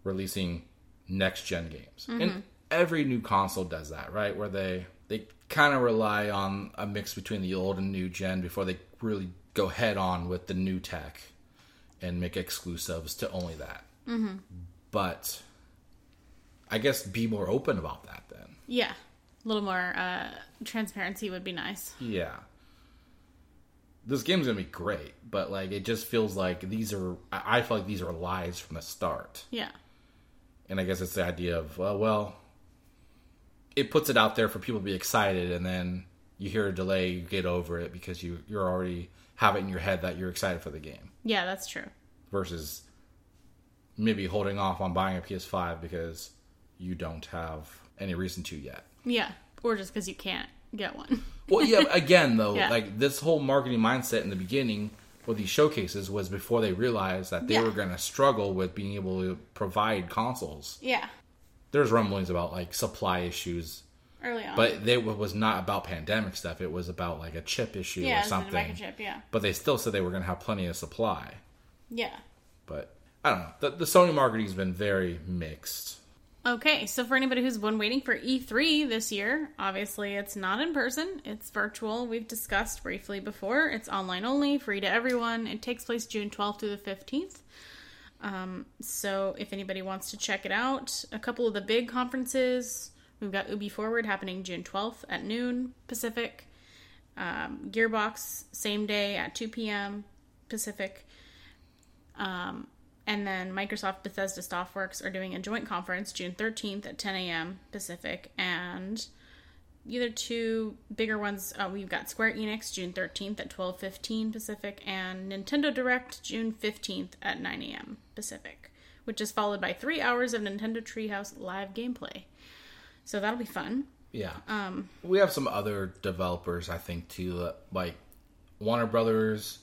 releasing next gen games. And mm-hmm. every new console does that, right? Where they they kind of rely on a mix between the old and new gen before they really go head on with the new tech and make exclusives to only that. Mm-hmm. But I guess be more open about that then. Yeah. A little more uh, transparency would be nice. Yeah. This game's gonna be great, but like it just feels like these are I I feel like these are lies from the start. Yeah. And I guess it's the idea of well well it puts it out there for people to be excited and then you hear a delay, you get over it because you you're already have it in your head that you're excited for the game. Yeah, that's true. Versus maybe holding off on buying a PS5 because you don't have any reason to yet. Yeah. Or just because you can't get one. Well, yeah. Again, though, Yeah. like this whole marketing mindset in the beginning with these showcases was before they realized that they Yeah. were going to struggle with being able to provide consoles. yeah. There's rumblings about like supply issues, Early on. but they it was not about pandemic stuff. It was about like a chip issue yeah, or something. microchip. Yeah. But they still said they were going to have plenty of supply. Yeah. But I don't know. The, the Sony marketing has been very mixed. Okay, so for anybody who's been waiting for E3 this year, obviously it's not in person, it's virtual. We've discussed briefly before. It's online only, free to everyone. It takes place June 12th through the 15th. Um, so if anybody wants to check it out, a couple of the big conferences we've got Ubi Forward happening June 12th at noon Pacific, um, Gearbox same day at 2 p.m. Pacific. Um, and then Microsoft Bethesda Softworks are doing a joint conference June 13th at 10 a.m. Pacific. And the other two bigger ones, uh, we've got Square Enix June 13th at 12:15 Pacific, and Nintendo Direct June 15th at 9 a.m. Pacific, which is followed by three hours of Nintendo Treehouse live gameplay. So that'll be fun. Yeah. Um, we have some other developers, I think, too, uh, like Warner Brothers,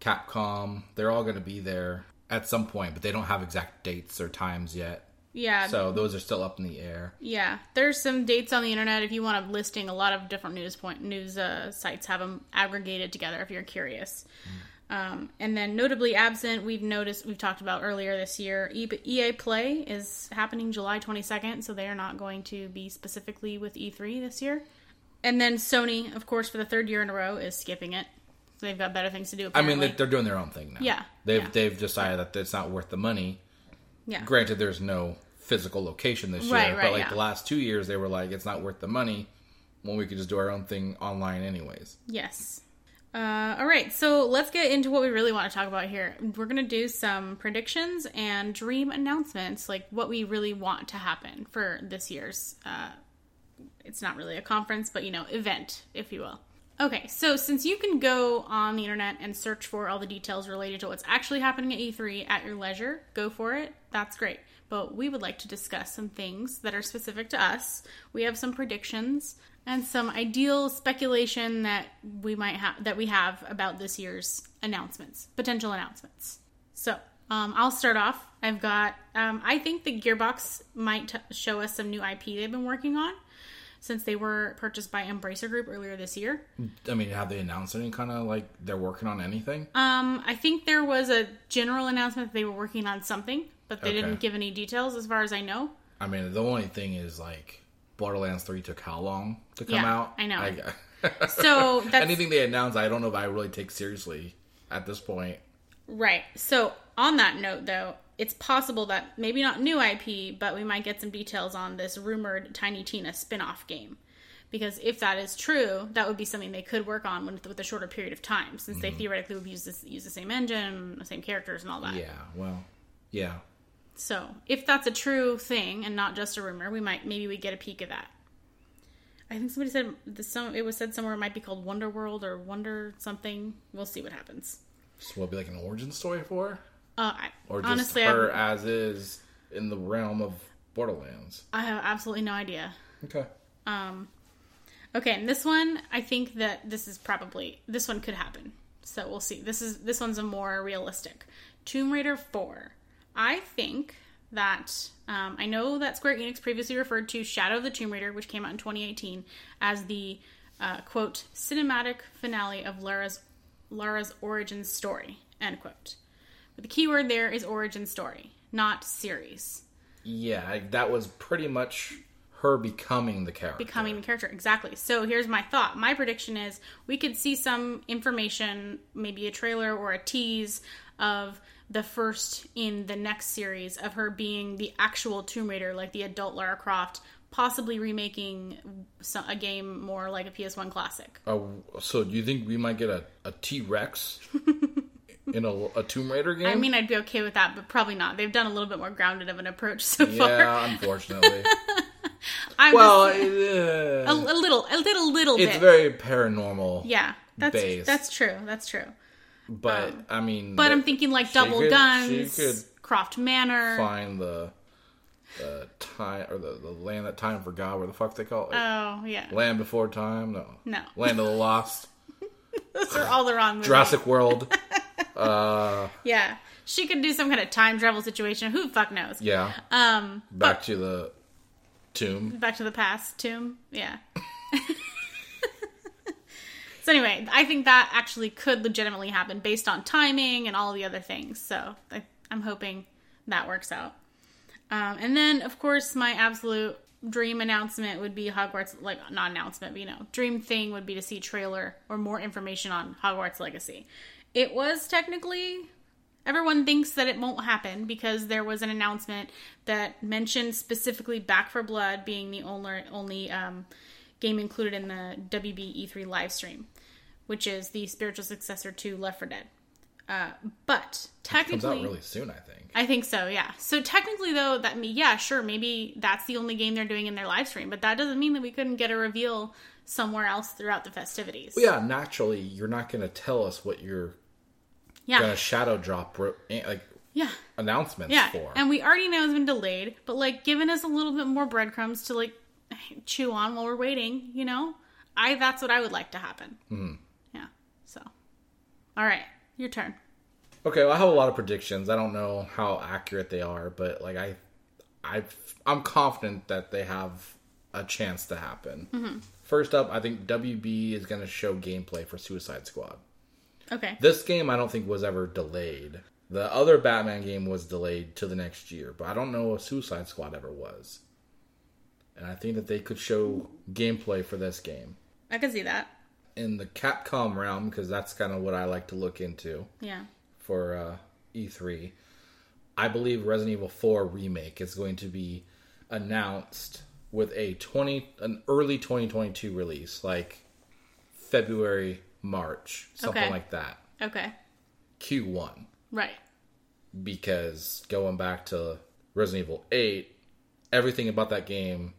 Capcom. They're all going to be there at some point, but they don't have exact dates or times yet. Yeah, So those are still up in the air. Yeah, there's some dates on the internet if you want a listing. A lot of different news point news uh, sites have them aggregated together if you're curious. Um, and then notably absent, we've noticed we've talked about earlier this year. EA Play is happening July 22nd, so they are not going to be specifically with E3 this year. And then Sony, of course, for the third year in a row, is skipping it. So they've got better things to do. I mean, they- they're doing their own thing now. Yeah, They've yeah. they've decided that it's not worth the money. Yeah, Granted, there's no physical location this year, Right, but like yeah. the last two years, they were like, it's not worth the money when we could just do our own thing online anyways. Yes. Uh, all right, so let's get into what we really want to talk about here. We're going to do some predictions and dream announcements, like what we really want to happen for this year's. Uh, it's not really a conference, but you know, event, if you will. Okay, so since you can go on the internet and search for all the details related to what's actually happening at E3 at your leisure, go for it. That's great. But we would like to discuss some things that are specific to us. We have some predictions and some ideal speculation that we might have that we have about this year's announcements, potential announcements. So, um, I'll start off. I've got. Um, I think the Gearbox might t- show us some new IP they've been working on since they were purchased by Embracer Group earlier this year. I mean, have they announced any kind of like they're working on anything? Um, I think there was a general announcement that they were working on something, but they Okay. didn't give any details as far as I know. I mean, the only thing is like Borderlands Three took how long to come Yeah, out? I know. I- So that's anything they announce, I don't know if I really take seriously at this point. right. So on that note, though, it's possible that maybe not new IP, but we might get some details on this rumored Tiny Tina spin-off game Because if that is true, that would be something they could work on with, with a shorter period of time, since they mm-hmm. theoretically would use this use the same engine, the same characters, and all that. Yeah, well, yeah. So if that's a true thing and not just a rumor, we might maybe we get a peek of that. I think somebody said the some it was said somewhere it might be called Wonder World or Wonder something. We'll see what happens. So will be like an origin story for? Uh, I, Or just honestly, her I, as is in the realm of Borderlands? I have absolutely no idea. Okay. Um, okay, and this one, I think that this is probably this one could happen. So we'll see. This is this one's a more realistic Tomb Raider Four. I think that um, I know that Square Enix previously referred to Shadow of the Tomb Raider, which came out in 2018, as the uh, quote cinematic finale of Lara's Lara's origin story end quote. But the key word there is origin story, not series. Yeah, that was pretty much her becoming the character. becoming the character exactly so here's my thought my prediction is we could see some information maybe a trailer or a tease of the first in the next series of her being the actual tomb raider like the adult lara croft possibly remaking a game more like a ps1 classic Oh, so do you think we might get a, a T Rex in a, a Tomb Raider game? i mean i'd be okay with that but probably not they've done a little bit more grounded of an approach so far yeah, unfortunately. i'm well, just, it, a, uh, a little a little little it's bit very paranormal. yeah that's based. that's true that's true but I mean, Um, But I'm thinking like double could- guns, Croft Manor. find the the time or the, the land that time forgot. Where the fuck they call it? Oh yeah, land before time? No, no, Land of the Lost, those are all the wrong movies. Jurassic World. uh, Yeah, she could do some kind of time travel situation. Who the fuck knows? yeah. Um, Back to the tomb. Back to the Past tomb. Yeah. so anyway, I think that actually could legitimately happen based on timing and all the other things. So I, I'm hoping that works out. Um, and then, of course, my absolute dream announcement would be Hogwarts, like not announcement, but you know, dream thing would be to see trailer or more information on Hogwarts Legacy. It was technically everyone thinks that it won't happen because there was an announcement that mentioned specifically Back 4 Blood being the only only um, game included in the WB E3 live stream, which is the spiritual successor to Left 4 Dead. Uh, but Comes technically, out really soon, I think. I think so, yeah. So technically, though, that me, yeah, sure, maybe that's the only game they're doing in their live stream, but that doesn't mean that we couldn't get a reveal somewhere else throughout the festivities. Well, yeah, naturally, you're not going to tell us what you're yeah, going to shadow drop eh, like yeah, announcements yeah. for. And we already know it's been delayed, but like giving us a little bit more breadcrumbs to like chew on while we're waiting. You know, I that's what I would like to happen. Mm-hmm. Yeah. So, all right, your turn. Okay, well, I have a lot of predictions. I don't know how accurate they are, but like I, I, I'm confident that they have a chance to happen. Mm-hmm. First up, I think WB is going to show gameplay for Suicide Squad. Okay. This game, I don't think was ever delayed. The other Batman game was delayed to the next year, but I don't know if Suicide Squad ever was. And I think that they could show gameplay for this game I can see that. in the Capcom realm because that's kind of what I like to look into. Yeah. for uh, E3. I believe Resident Evil 4 remake is going to be announced with a 20 an early 2022 release, like February, March, something Okay. like that. Okay. Q1 Right. because going back to Resident Evil 8, everything about that game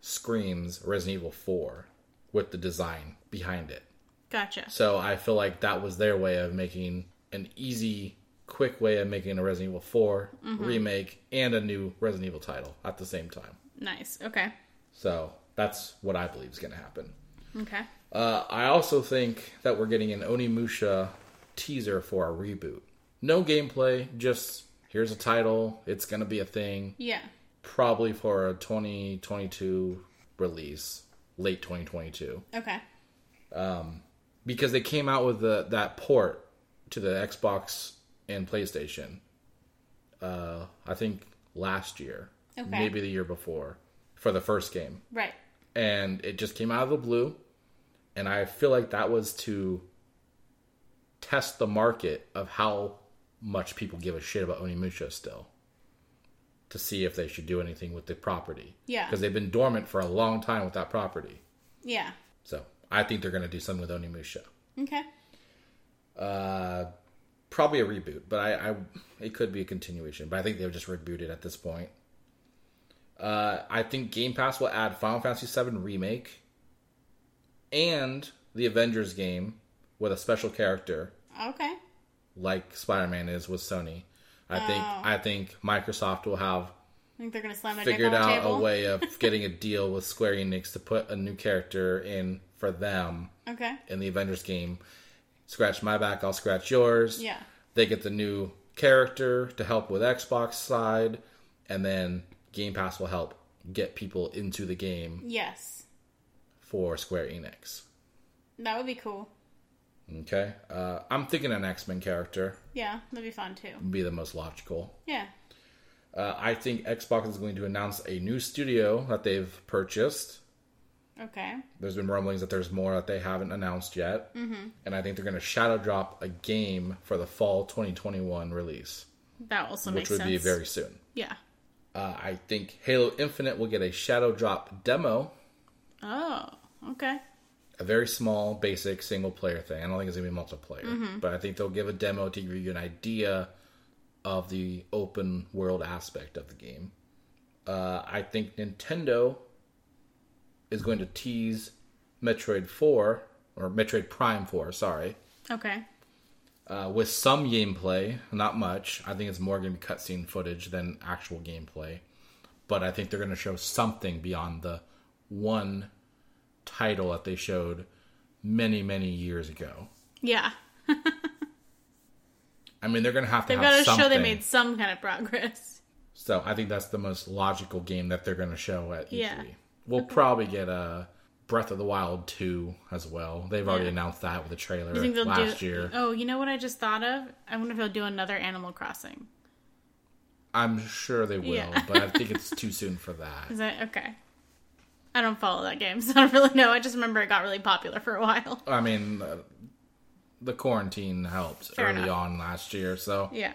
screams Resident Evil 4 with the design behind it. Gotcha. So I feel like that was their way of making an easy, quick way of making a Resident Evil 4 mm-hmm. remake and a new Resident Evil title at the same time. Nice. Okay. So that's what I believe is going to happen. Okay. Uh, I also think that we're getting an Onimusha teaser for a reboot. No gameplay, just here's a title. It's going to be a thing. Yeah. Probably for a 2022 release, late 2022. Okay. Um, because they came out with the that port to the Xbox and PlayStation. Uh, I think last year, Okay. maybe the year before, for the first game, Right. and it just came out of the blue. And I feel like that was to test the market of how much people give a shit about Onimusha still, to see if they should do anything with the property. Yeah. because they've been dormant for a long time with that property. Yeah. So I think they're going to do something with Onimusha. Okay. Uh, probably a reboot, but I, I it could be a continuation. But I think they'll just reboot it at this point. Uh, I think Game Pass will add Final Fantasy VII Remake and the Avengers game with a special character Okay. like Spider-Man is with Sony. I think Oh. I think Microsoft will have I think they're gonna slam figured out a way of getting a deal with Square Enix to put a new character in for them Okay. in the Avengers game. Scratch my back, I'll scratch yours. Yeah. They get the new character to help with Xbox side, and then Game Pass will help get people into the game Yes. For Square Enix. That would be cool. Okay, uh, I'm thinking an X Men character Yeah, that'd be fun too. would be the most logical. Yeah. Uh, I think Xbox is going to announce a new studio that they've purchased. Okay. There's been rumblings that there's more that they haven't announced yet, mm-hmm. and I think they're going to shadow drop a game for the fall 2021 release, That also which would sense. be very soon. Yeah. Uh, I think Halo Infinite will get a shadow drop demo, Oh. Okay. a very small, basic single player thing. I don't think it's going to be multiplayer, Mm-hmm. but I think they'll give a demo to give you an idea of the open world aspect of the game. Uh, I think Nintendo is going to tease Metroid 4, or Metroid Prime 4, sorry, Okay. uh, with some gameplay, not much. I think it's more going to be cutscene footage than actual gameplay. But I think they're going to show something beyond the one title that they showed many, many years ago. Yeah. I mean, they're going to have to They've got to something. show they made some kind of progress. So I think that's the most logical game that they're going to show at E3. Yeah. We'll probably get a Breath of the Wild 2 as well. They've already Yeah. announced that with a trailer last do? year. Oh, you know what I just thought of? I wonder if they'll do another Animal Crossing. I'm sure they will, Yeah. but I think it's too soon for that. Is that okay? I don't follow that game, so I don't really know. I just remember it got really popular for a while. I mean, uh, the quarantine helped Fair early enough. on last year. So, Yeah.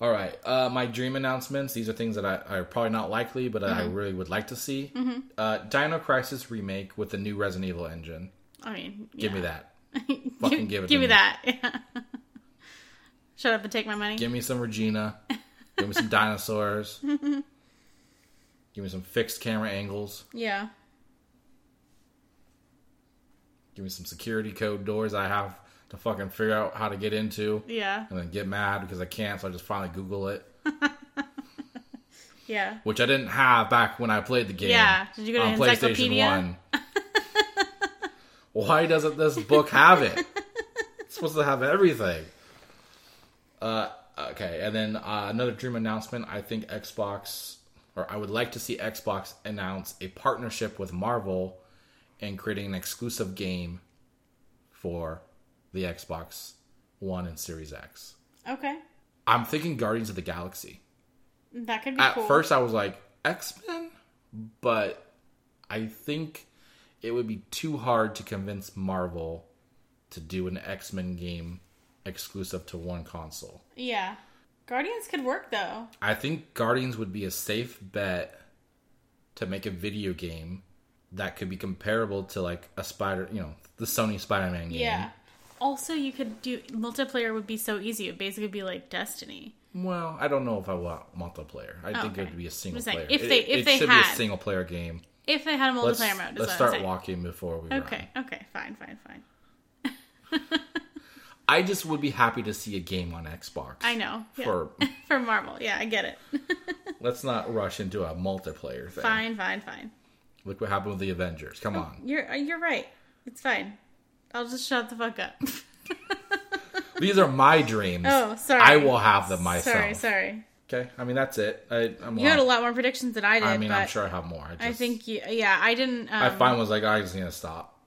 all right. Uh, my dream announcements. These are things that I are probably not likely, but I Mm-hmm. really would like to see. Uh, Dino Crisis remake with the new Resident Evil engine. I mean, Give me that. Fucking give it Give to me me. that. Yeah. Shut up and take my money. Give me some Regina. Give me some dinosaurs. Give me some fixed camera angles. yeah. Give me some security code doors I have to fucking figure out how to get into. Yeah. And then get mad because I can't, so I just finally Google it. Yeah. which I didn't have back when I played the game. Yeah. Did you go to on PlayStation Encyclopedia? One. Why doesn't this book have it? It's supposed to have everything. Uh, okay, and then uh, another dream announcement. I think Xbox, or I would like to see Xbox announce a partnership with Marvel and creating an exclusive game for the Xbox One and Series X. Okay. I'm thinking Guardians of the Galaxy. That could be At cool. first, I was like X Men, but I think it would be too hard to convince Marvel to do an X Men game exclusive to one console. Yeah. Guardians could work though. I think Guardians would be a safe bet to make a video game that could be comparable to like a Spider, you know, the Sony Spider Man game. Yeah. Also, you could do multiplayer would be so easy. It would basically be like Destiny. Well, I don't know if I want multiplayer. I think Okay. it would be a single just saying, player. if It- they- it, if they should be had- a single player game. If they had a Let's, multiplayer mode, is let's what start I'm walking before we run. Okay. Okay. Fine. Fine. Fine. I just would be happy to see a game on Xbox. I know. Yeah. For For Marvel. Yeah, I get it. let's not rush into a multiplayer thing. fine. Fine. Fine. Look what happened with the Avengers. Come on. You're uh, you're right. It's fine. I'll just shut the fuck up. These are my dreams. oh, sorry. I will have them myself. Sorry. Sorry. Okay. I mean that's it. I, I'm. You had a lot more predictions than I did. I mean, but I'm sure I have more. I, just, I think you, yeah, I didn't. Um, I finally was like, I just need to stop.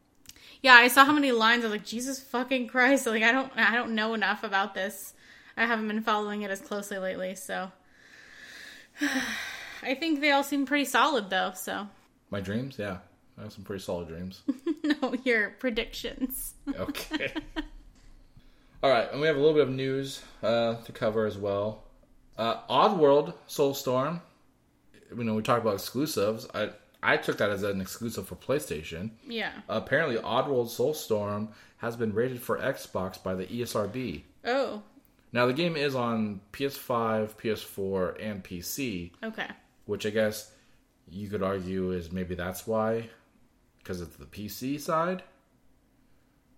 Yeah, I saw how many lines. I was like, Jesus fucking Christ! Like, I don't, I don't know enough about this. I haven't been following it as closely lately, so I think they all seem pretty solid, though. So, My dreams, yeah, I have some pretty solid dreams. no, your predictions. Okay. All right, and we have a little bit of news uh, to cover as well. Uh, Oddworld Soulstorm. You know, we talk about exclusives. I I took that as an exclusive for PlayStation. Yeah. Apparently, Oddworld Soulstorm has been rated for Xbox by the ESRB. Oh. Now, the game is on PS5, PS4, and PC, Okay. which I guess you could argue is maybe that's why, because it's the PC side.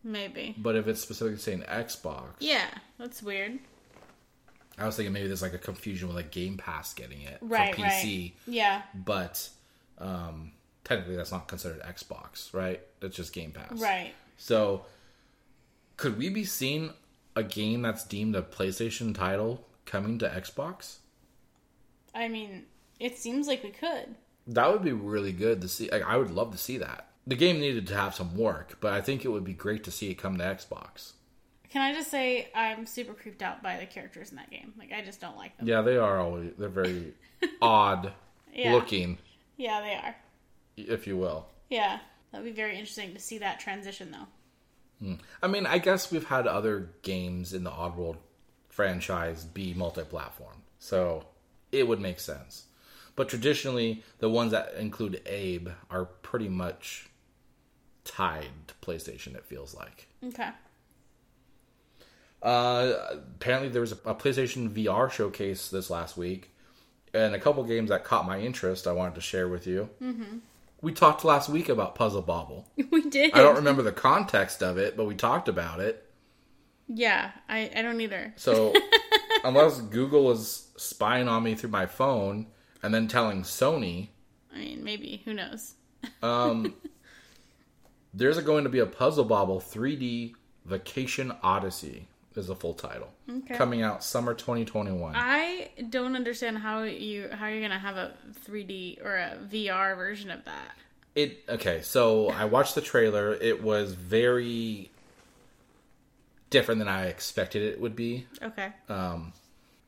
Maybe. But if it's specifically saying Xbox, Yeah. That's weird. I was thinking maybe there's like a confusion with like Game Pass getting it Right. for PC, Right. Yeah. but um, technically that's not considered Xbox, right? That's just Game Pass, Right. So, could we be seeing a game that's deemed a PlayStation title coming to Xbox? I mean, it seems like we could. That would be really good to see. Like, I would love to see that. The game needed to have some work, but I think it would be great to see it come to Xbox. Can I just say I'm super creeped out by the characters in that game? Like I just don't like them. Yeah, they are always they're very odd Yeah. looking, Yeah, they are. if you will. Yeah. That'd be very interesting to see that transition though. I mean, I guess we've had other games in the Oddworld franchise be multi-platform, so it would make sense. But traditionally, the ones that include Abe are pretty much tied to PlayStation. It feels like. Okay. Uh, apparently, there was a, a PlayStation VR showcase this last week, and a couple games that caught my interest. I wanted to share with you. Mm-hmm. We talked last week about Puzzle Bobble. We did. I don't remember the context of it, but we talked about it. Yeah, I, I don't either. So, unless Google is spying on me through my phone and then telling Sony, I mean, maybe. Who knows? um, there's going to be a Puzzle Bobble 3D Vacation Odyssey, is the full title. Okay. Coming out summer 2021. I don't understand how you how you're gonna have a 3D or a VR version of that. It okay, so I watched the trailer. It was very different than I expected it would be. Okay. Um,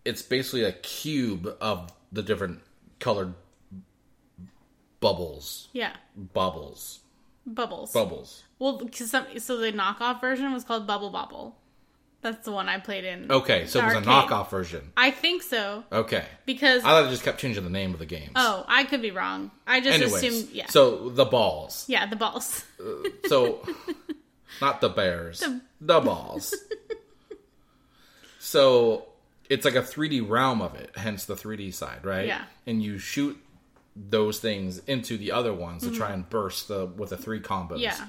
it's basically a cube of the different colored bubbles, yeah. bubbles, Bubbles. bubbles. Well, cause some, so the knockoff version was called Bubble Bobble. That's the one I played in. Okay, so it was a Arcade. knockoff version. I think so Okay, because I thought it just kept changing the name of the games. oh, I could be wrong. I just Anyways, assumed yeah, so the balls. yeah, the balls. So, not the bears, the balls. so it's like a 3D realm of it, hence the 3D side, right? Yeah. And you shoot those things into the other ones to try and burst the with the three combos. Mm-hmm. Yeah,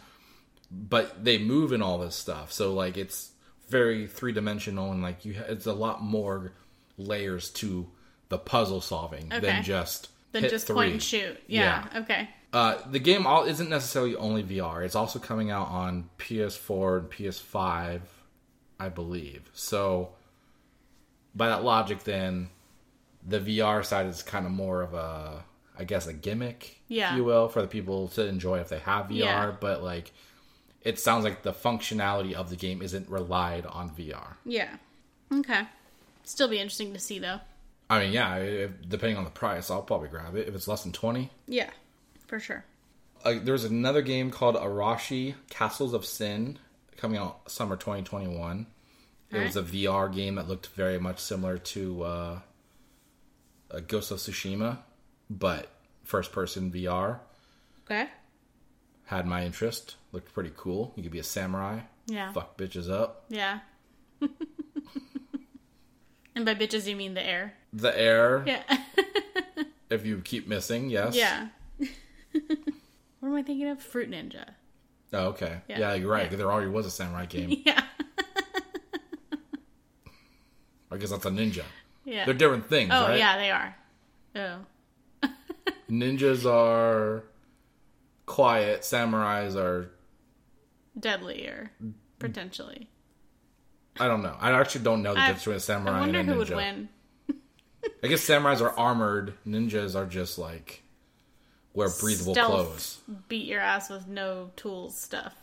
But they move in all this stuff, so like it's very three dimensional and like you, it's a lot more layers to the puzzle solving Okay. than just hit just point and shoot. Yeah. Okay. Uh, the game all isn't necessarily only VR. It's also coming out on PS4 and PS5, I believe. So, by that logic, then the VR side is kind of more of a, I guess, a gimmick, Yeah. if you will, for the people to enjoy if they have VR. Yeah. But like, it sounds like the functionality of the game isn't relied on VR. Yeah. Okay. Still be interesting to see though. I mean, yeah, if, depending on the price, I'll probably grab it if it's less than twenty. Yeah, for sure. uh, there's another game called Arashi Castles of Sin coming out summer 2021. It was a VR game that looked very much similar to uh, uh, Ghost of Tsushima, but first person VR. Okay. Had my interest. Looked pretty cool. You could be a samurai. Yeah. Fuck bitches up. Yeah. and by bitches you mean the air. The air, Yeah. if you keep missing, yes. yeah. what am I thinking of? Fruit Ninja. Oh, okay. Yeah. Yeah, you're right. Yeah. There already was a samurai game. Yeah. I guess that's a ninja. Yeah. They're different things, oh right? yeah, they are. Oh. Ninjas are quiet. Samurais are Deadly or potentially. I don't know. I actually don't know the I- difference between a samurai I wonder and a who ninja. would win. I guess samurais are armored. Ninjas are just like wear breathable Stealth. clothes. Beat your ass with no tools stuff.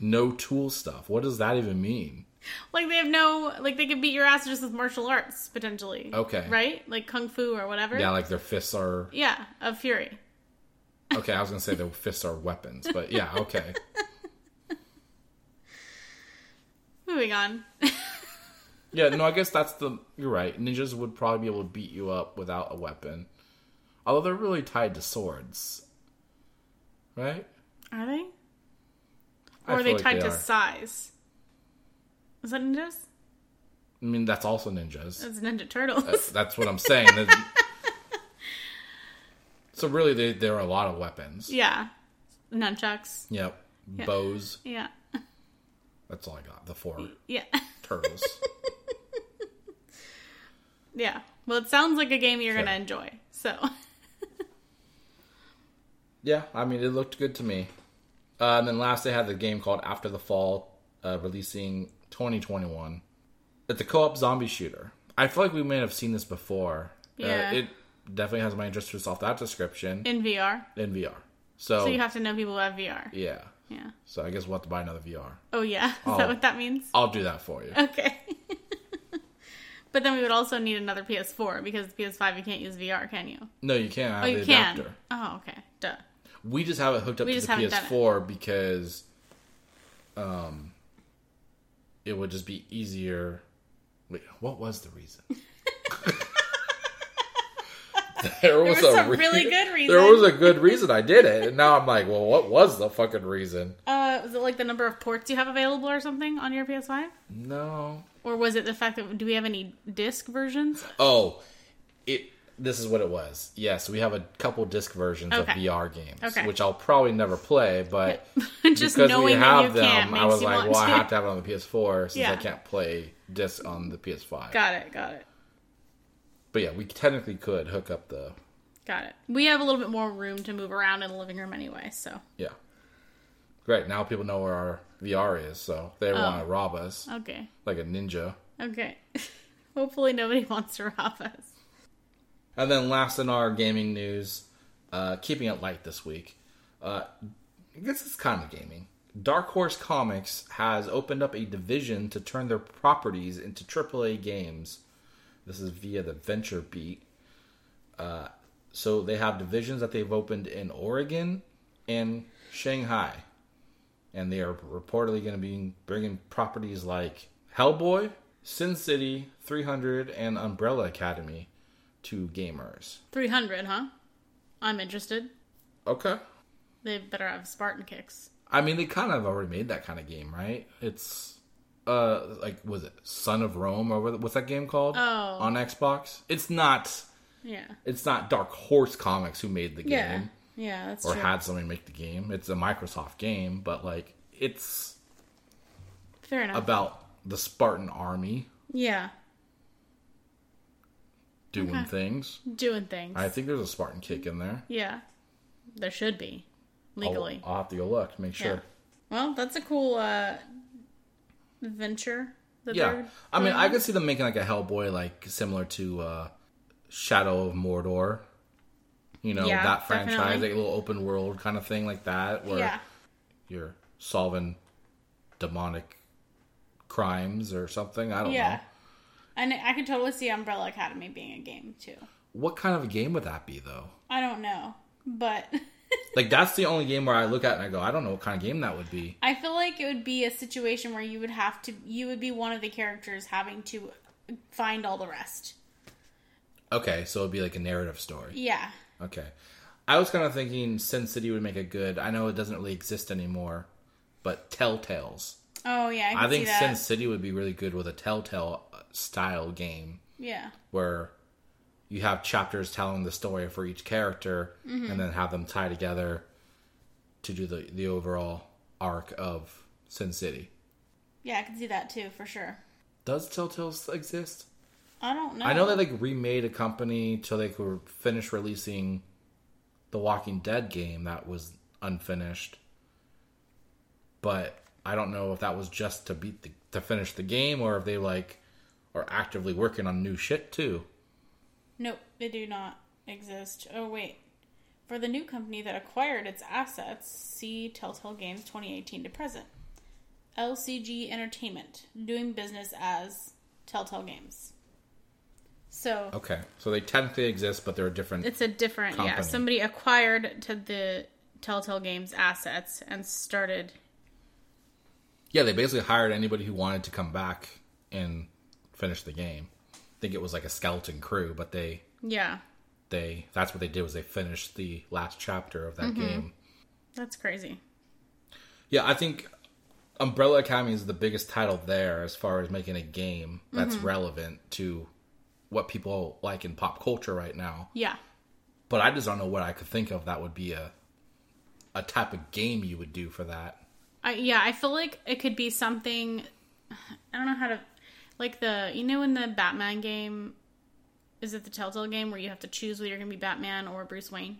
No tool stuff. What does that even mean? Like they have no like they can beat your ass just with martial arts potentially. Okay. Right? Like kung fu or whatever. Yeah, like their fists are. Yeah, of fury. Okay, I was gonna say their fists are weapons, but yeah, okay. Moving on. Yeah, no, I guess that's the. You're right. Ninjas would probably be able to beat you up without a weapon, Although they're really tied to swords. Right? Are they? I Or are they like tied they to are. sais? Is that ninjas? I mean, that's also ninjas. That's Ninja Turtles. That's, that's what I'm saying. so really, they, there are a lot of weapons. yeah. Nunchucks. Yep. Bows. Yeah. That's all I got. The four Yeah. turtles. yeah. Well, it sounds like a game you're to enjoy. So, yeah, I mean, it looked good to me. Uh, and then last, they had the game called After the Fall, uh, releasing 2021. It's a co-op zombie shooter. I feel like we may have seen this before. Yeah. Uh, it definitely has my interest just off that description in VR. in VR. So, So you have to know people who have VR. yeah. Yeah. So I guess we'll have to buy another VR. Oh, yeah. Is Oh. that what that means? I'll do that for you. Okay. but then we would also need another PS4 because the PS5 you can't use VR, can you? No, you can't have Oh, the you can. adapter. Oh, okay. Duh. We just have it hooked up We to the haven't done it. PS4 because um it would just be easier. Wait, what was the reason? there was, was a rea- really good reason. There was a good reason I did it, and now I'm like, well, what was the fucking reason? Uh, was it like the number of ports you have available or something on your PS5? No. Or was it the fact that do we have any disc versions? Oh, it. This is what it was. Yes, we have a couple disc versions Okay. of VR games, Okay. which I'll probably never play, but Just because knowing we have you them, I was like, well, I have to have it on the PS4 since I can't play disc on the PS5. Got it. Got it. But yeah, we technically could hook up the Got it. We have a little bit more room to move around in the living room anyway, so yeah. Great. Now people know where our VR is, so they Oh. want to rob us okay. like a ninja. Okay. Hopefully nobody wants to rob us. And then last in our gaming news, uh, keeping it light this week. Uh, I guess it's kind of gaming. Dark Horse Comics has opened up a division to turn their properties into AAA games. This is via the Venture Beat. Uh, so they have divisions that they've opened in Oregon and Shanghai. And they are reportedly going to be bringing properties like Hellboy, Sin City, 300, and Umbrella Academy to gamers. 300, huh? I'm interested. Okay. They better have Spartan kicks. I mean, they kind of already made that kind of game, right? It's uh, like was it Son of Rome or what's that game called? Oh. on Xbox. It's not. Yeah. It's not Dark Horse Comics who made the game Yeah. Yeah, that's or true. had somebody make the game. It's a Microsoft game, but like it's Fair enough. about the Spartan army yeah. doing Okay. things. Doing things. I think there's a Spartan kick in there. yeah. There should be. I'll, Legally. I'll have to go look, make sure. Well, that's a cool uh venture. that Yeah, I mean. I could see them making like a Hellboy, like similar to uh, Shadow of Mordor. You know Yeah, that franchise, definitely. like a little open world kind of thing, like that, where Yeah. you're solving demonic crimes or something. I don't Yeah. know. And I could totally see Umbrella Academy being a game too. What kind of a game would that be, though? I don't know. But Like that's the only game where I look at and I go, I don't know what kind of game that would be. I feel like it would be a situation where you would have to you would be one of the characters having to find all the rest. Okay, so it'd be like a narrative story. Yeah. Okay. I was kind of thinking Sin City would make a good. I know it doesn't really exist anymore, but Telltales. Oh yeah, I, can I think. Sin City would be really good with a Telltale style game yeah. where you have chapters telling the story for each character Mm-hmm. and then have them tie together to do the, the overall arc of Sin City. Yeah, I can see that too for sure. Does Telltale exist? I don't know. I know they like remade a company till they could finish releasing the Walking Dead game that was unfinished. But I don't know if that was just to beat the to finish the game or if they like are actively working on new shit too. Nope, they do not exist. Oh wait. For the new company that acquired its assets, see Telltale Games 2018 to present. LCG Entertainment, doing business as Telltale Games. So Okay, so they technically exist, but they're a different. it's a different yeah. Company. Somebody acquired to the Telltale Games assets and started yeah, they basically hired anybody who wanted to come back and finish the game. Think it was like a skeleton crew, but they yeah. they that's what they did was they finished the last chapter of that Mm-hmm. game. That's crazy. Yeah, I think Umbrella Academy is the biggest title there as far as making a game that's Mm-hmm. relevant to what people like in pop culture right now. Yeah. But I just don't know what I could think of that would be a a type of game you would do for that. I, yeah, I feel like it could be something. I don't know how to, like the you know in the Batman game, is it the Telltale game where you have to choose whether you're gonna be Batman or Bruce Wayne?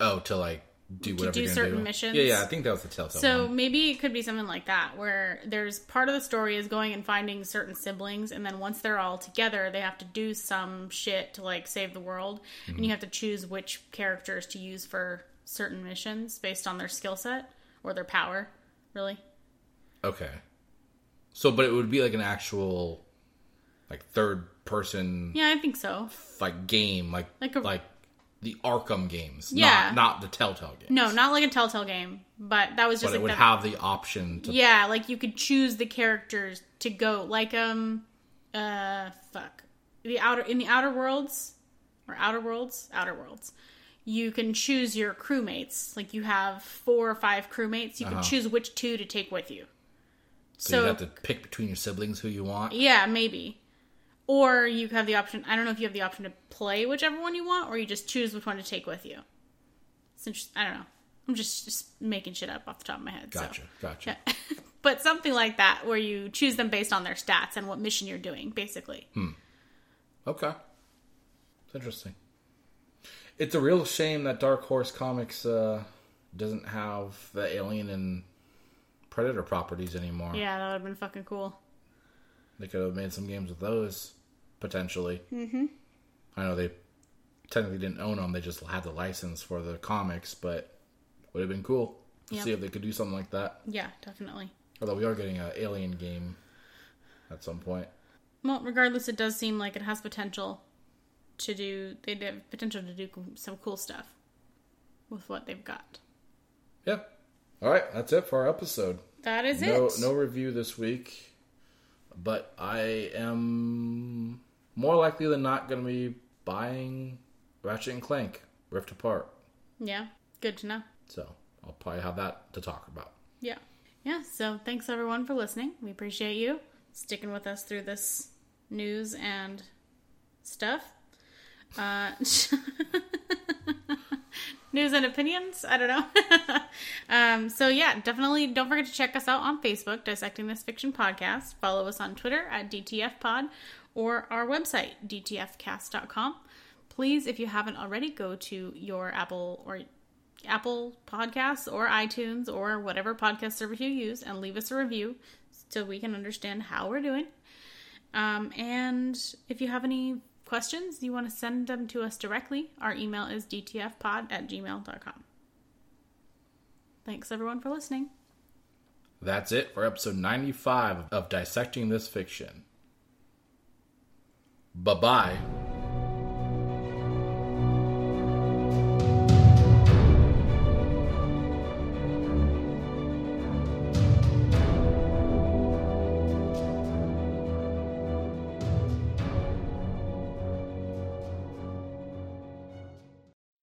Oh, to like do whatever do you're certain do. missions? Yeah, yeah, I think that was the Telltale. So one. maybe it could be something like that, where there's part of the story is going and finding certain siblings, and then once they're all together, they have to do some shit to like save the world, Mm-hmm. and you have to choose which characters to use for certain missions based on their skill set or their power. Really? Okay. So, but it would be like an actual, like third person, Yeah, I think so. like game, like Like like, the Arkham games, Yeah. not not the Telltale games. No, not like a Telltale game, but that was but just it like would the, have the option to. yeah, like you could choose the characters to go like um uh fuck the outer in the outer worlds or outer worlds outer worlds. You can choose your crewmates. Like you have four or five crewmates. You can Uh-huh. choose which two to take with you. So, you have to pick between your siblings who you want. Yeah, maybe. Or you have the option. I don't know if you have the option to play whichever one you want, or you just choose which one to take with you. Since I don't know, I'm just just making shit up off the top of my head. so. Gotcha, gotcha. Yeah. but something like that, where you choose them based on their stats and what mission you're doing, basically. Okay, it's interesting. It's a real shame that Dark Horse Comics uh, doesn't have the Alien and Predator properties anymore. Yeah, that would have been fucking cool. They could have made some games with those potentially. Mm-hmm. I know they technically didn't own them; they just had the license for the comics, but would have been cool to Yep. see if they could do something like that. Yeah, definitely. Although we are getting an Alien game at some point. Well, regardless, it does seem like it has potential to do. They have potential to do some cool stuff with what they've got. Yeah. All right, that's it for our episode. That is no, it. no review this week, but I am more likely than not going to be buying Ratchet and Clank Rift Apart. Yeah, good to know. So I'll probably have that to talk about. Yeah. Yeah, so thanks everyone for listening. We appreciate you sticking with us through this news and stuff. Uh, news and opinions? I don't know. um, so, yeah, definitely don't forget to check us out on Facebook, Dissecting This Fiction Podcast. Follow us on Twitter at DTF Pod or our website, DTFcast.com. Please, if you haven't already, go to your Apple or Apple Podcasts or iTunes or whatever podcast service you use and leave us a review so we can understand how we're doing. Um, and if you have any questions, you want to send them to us directly, our email is dtfpod at gmail.com. Thanks everyone for listening. That's it for episode 95 of Dissecting This Fiction. Bye bye.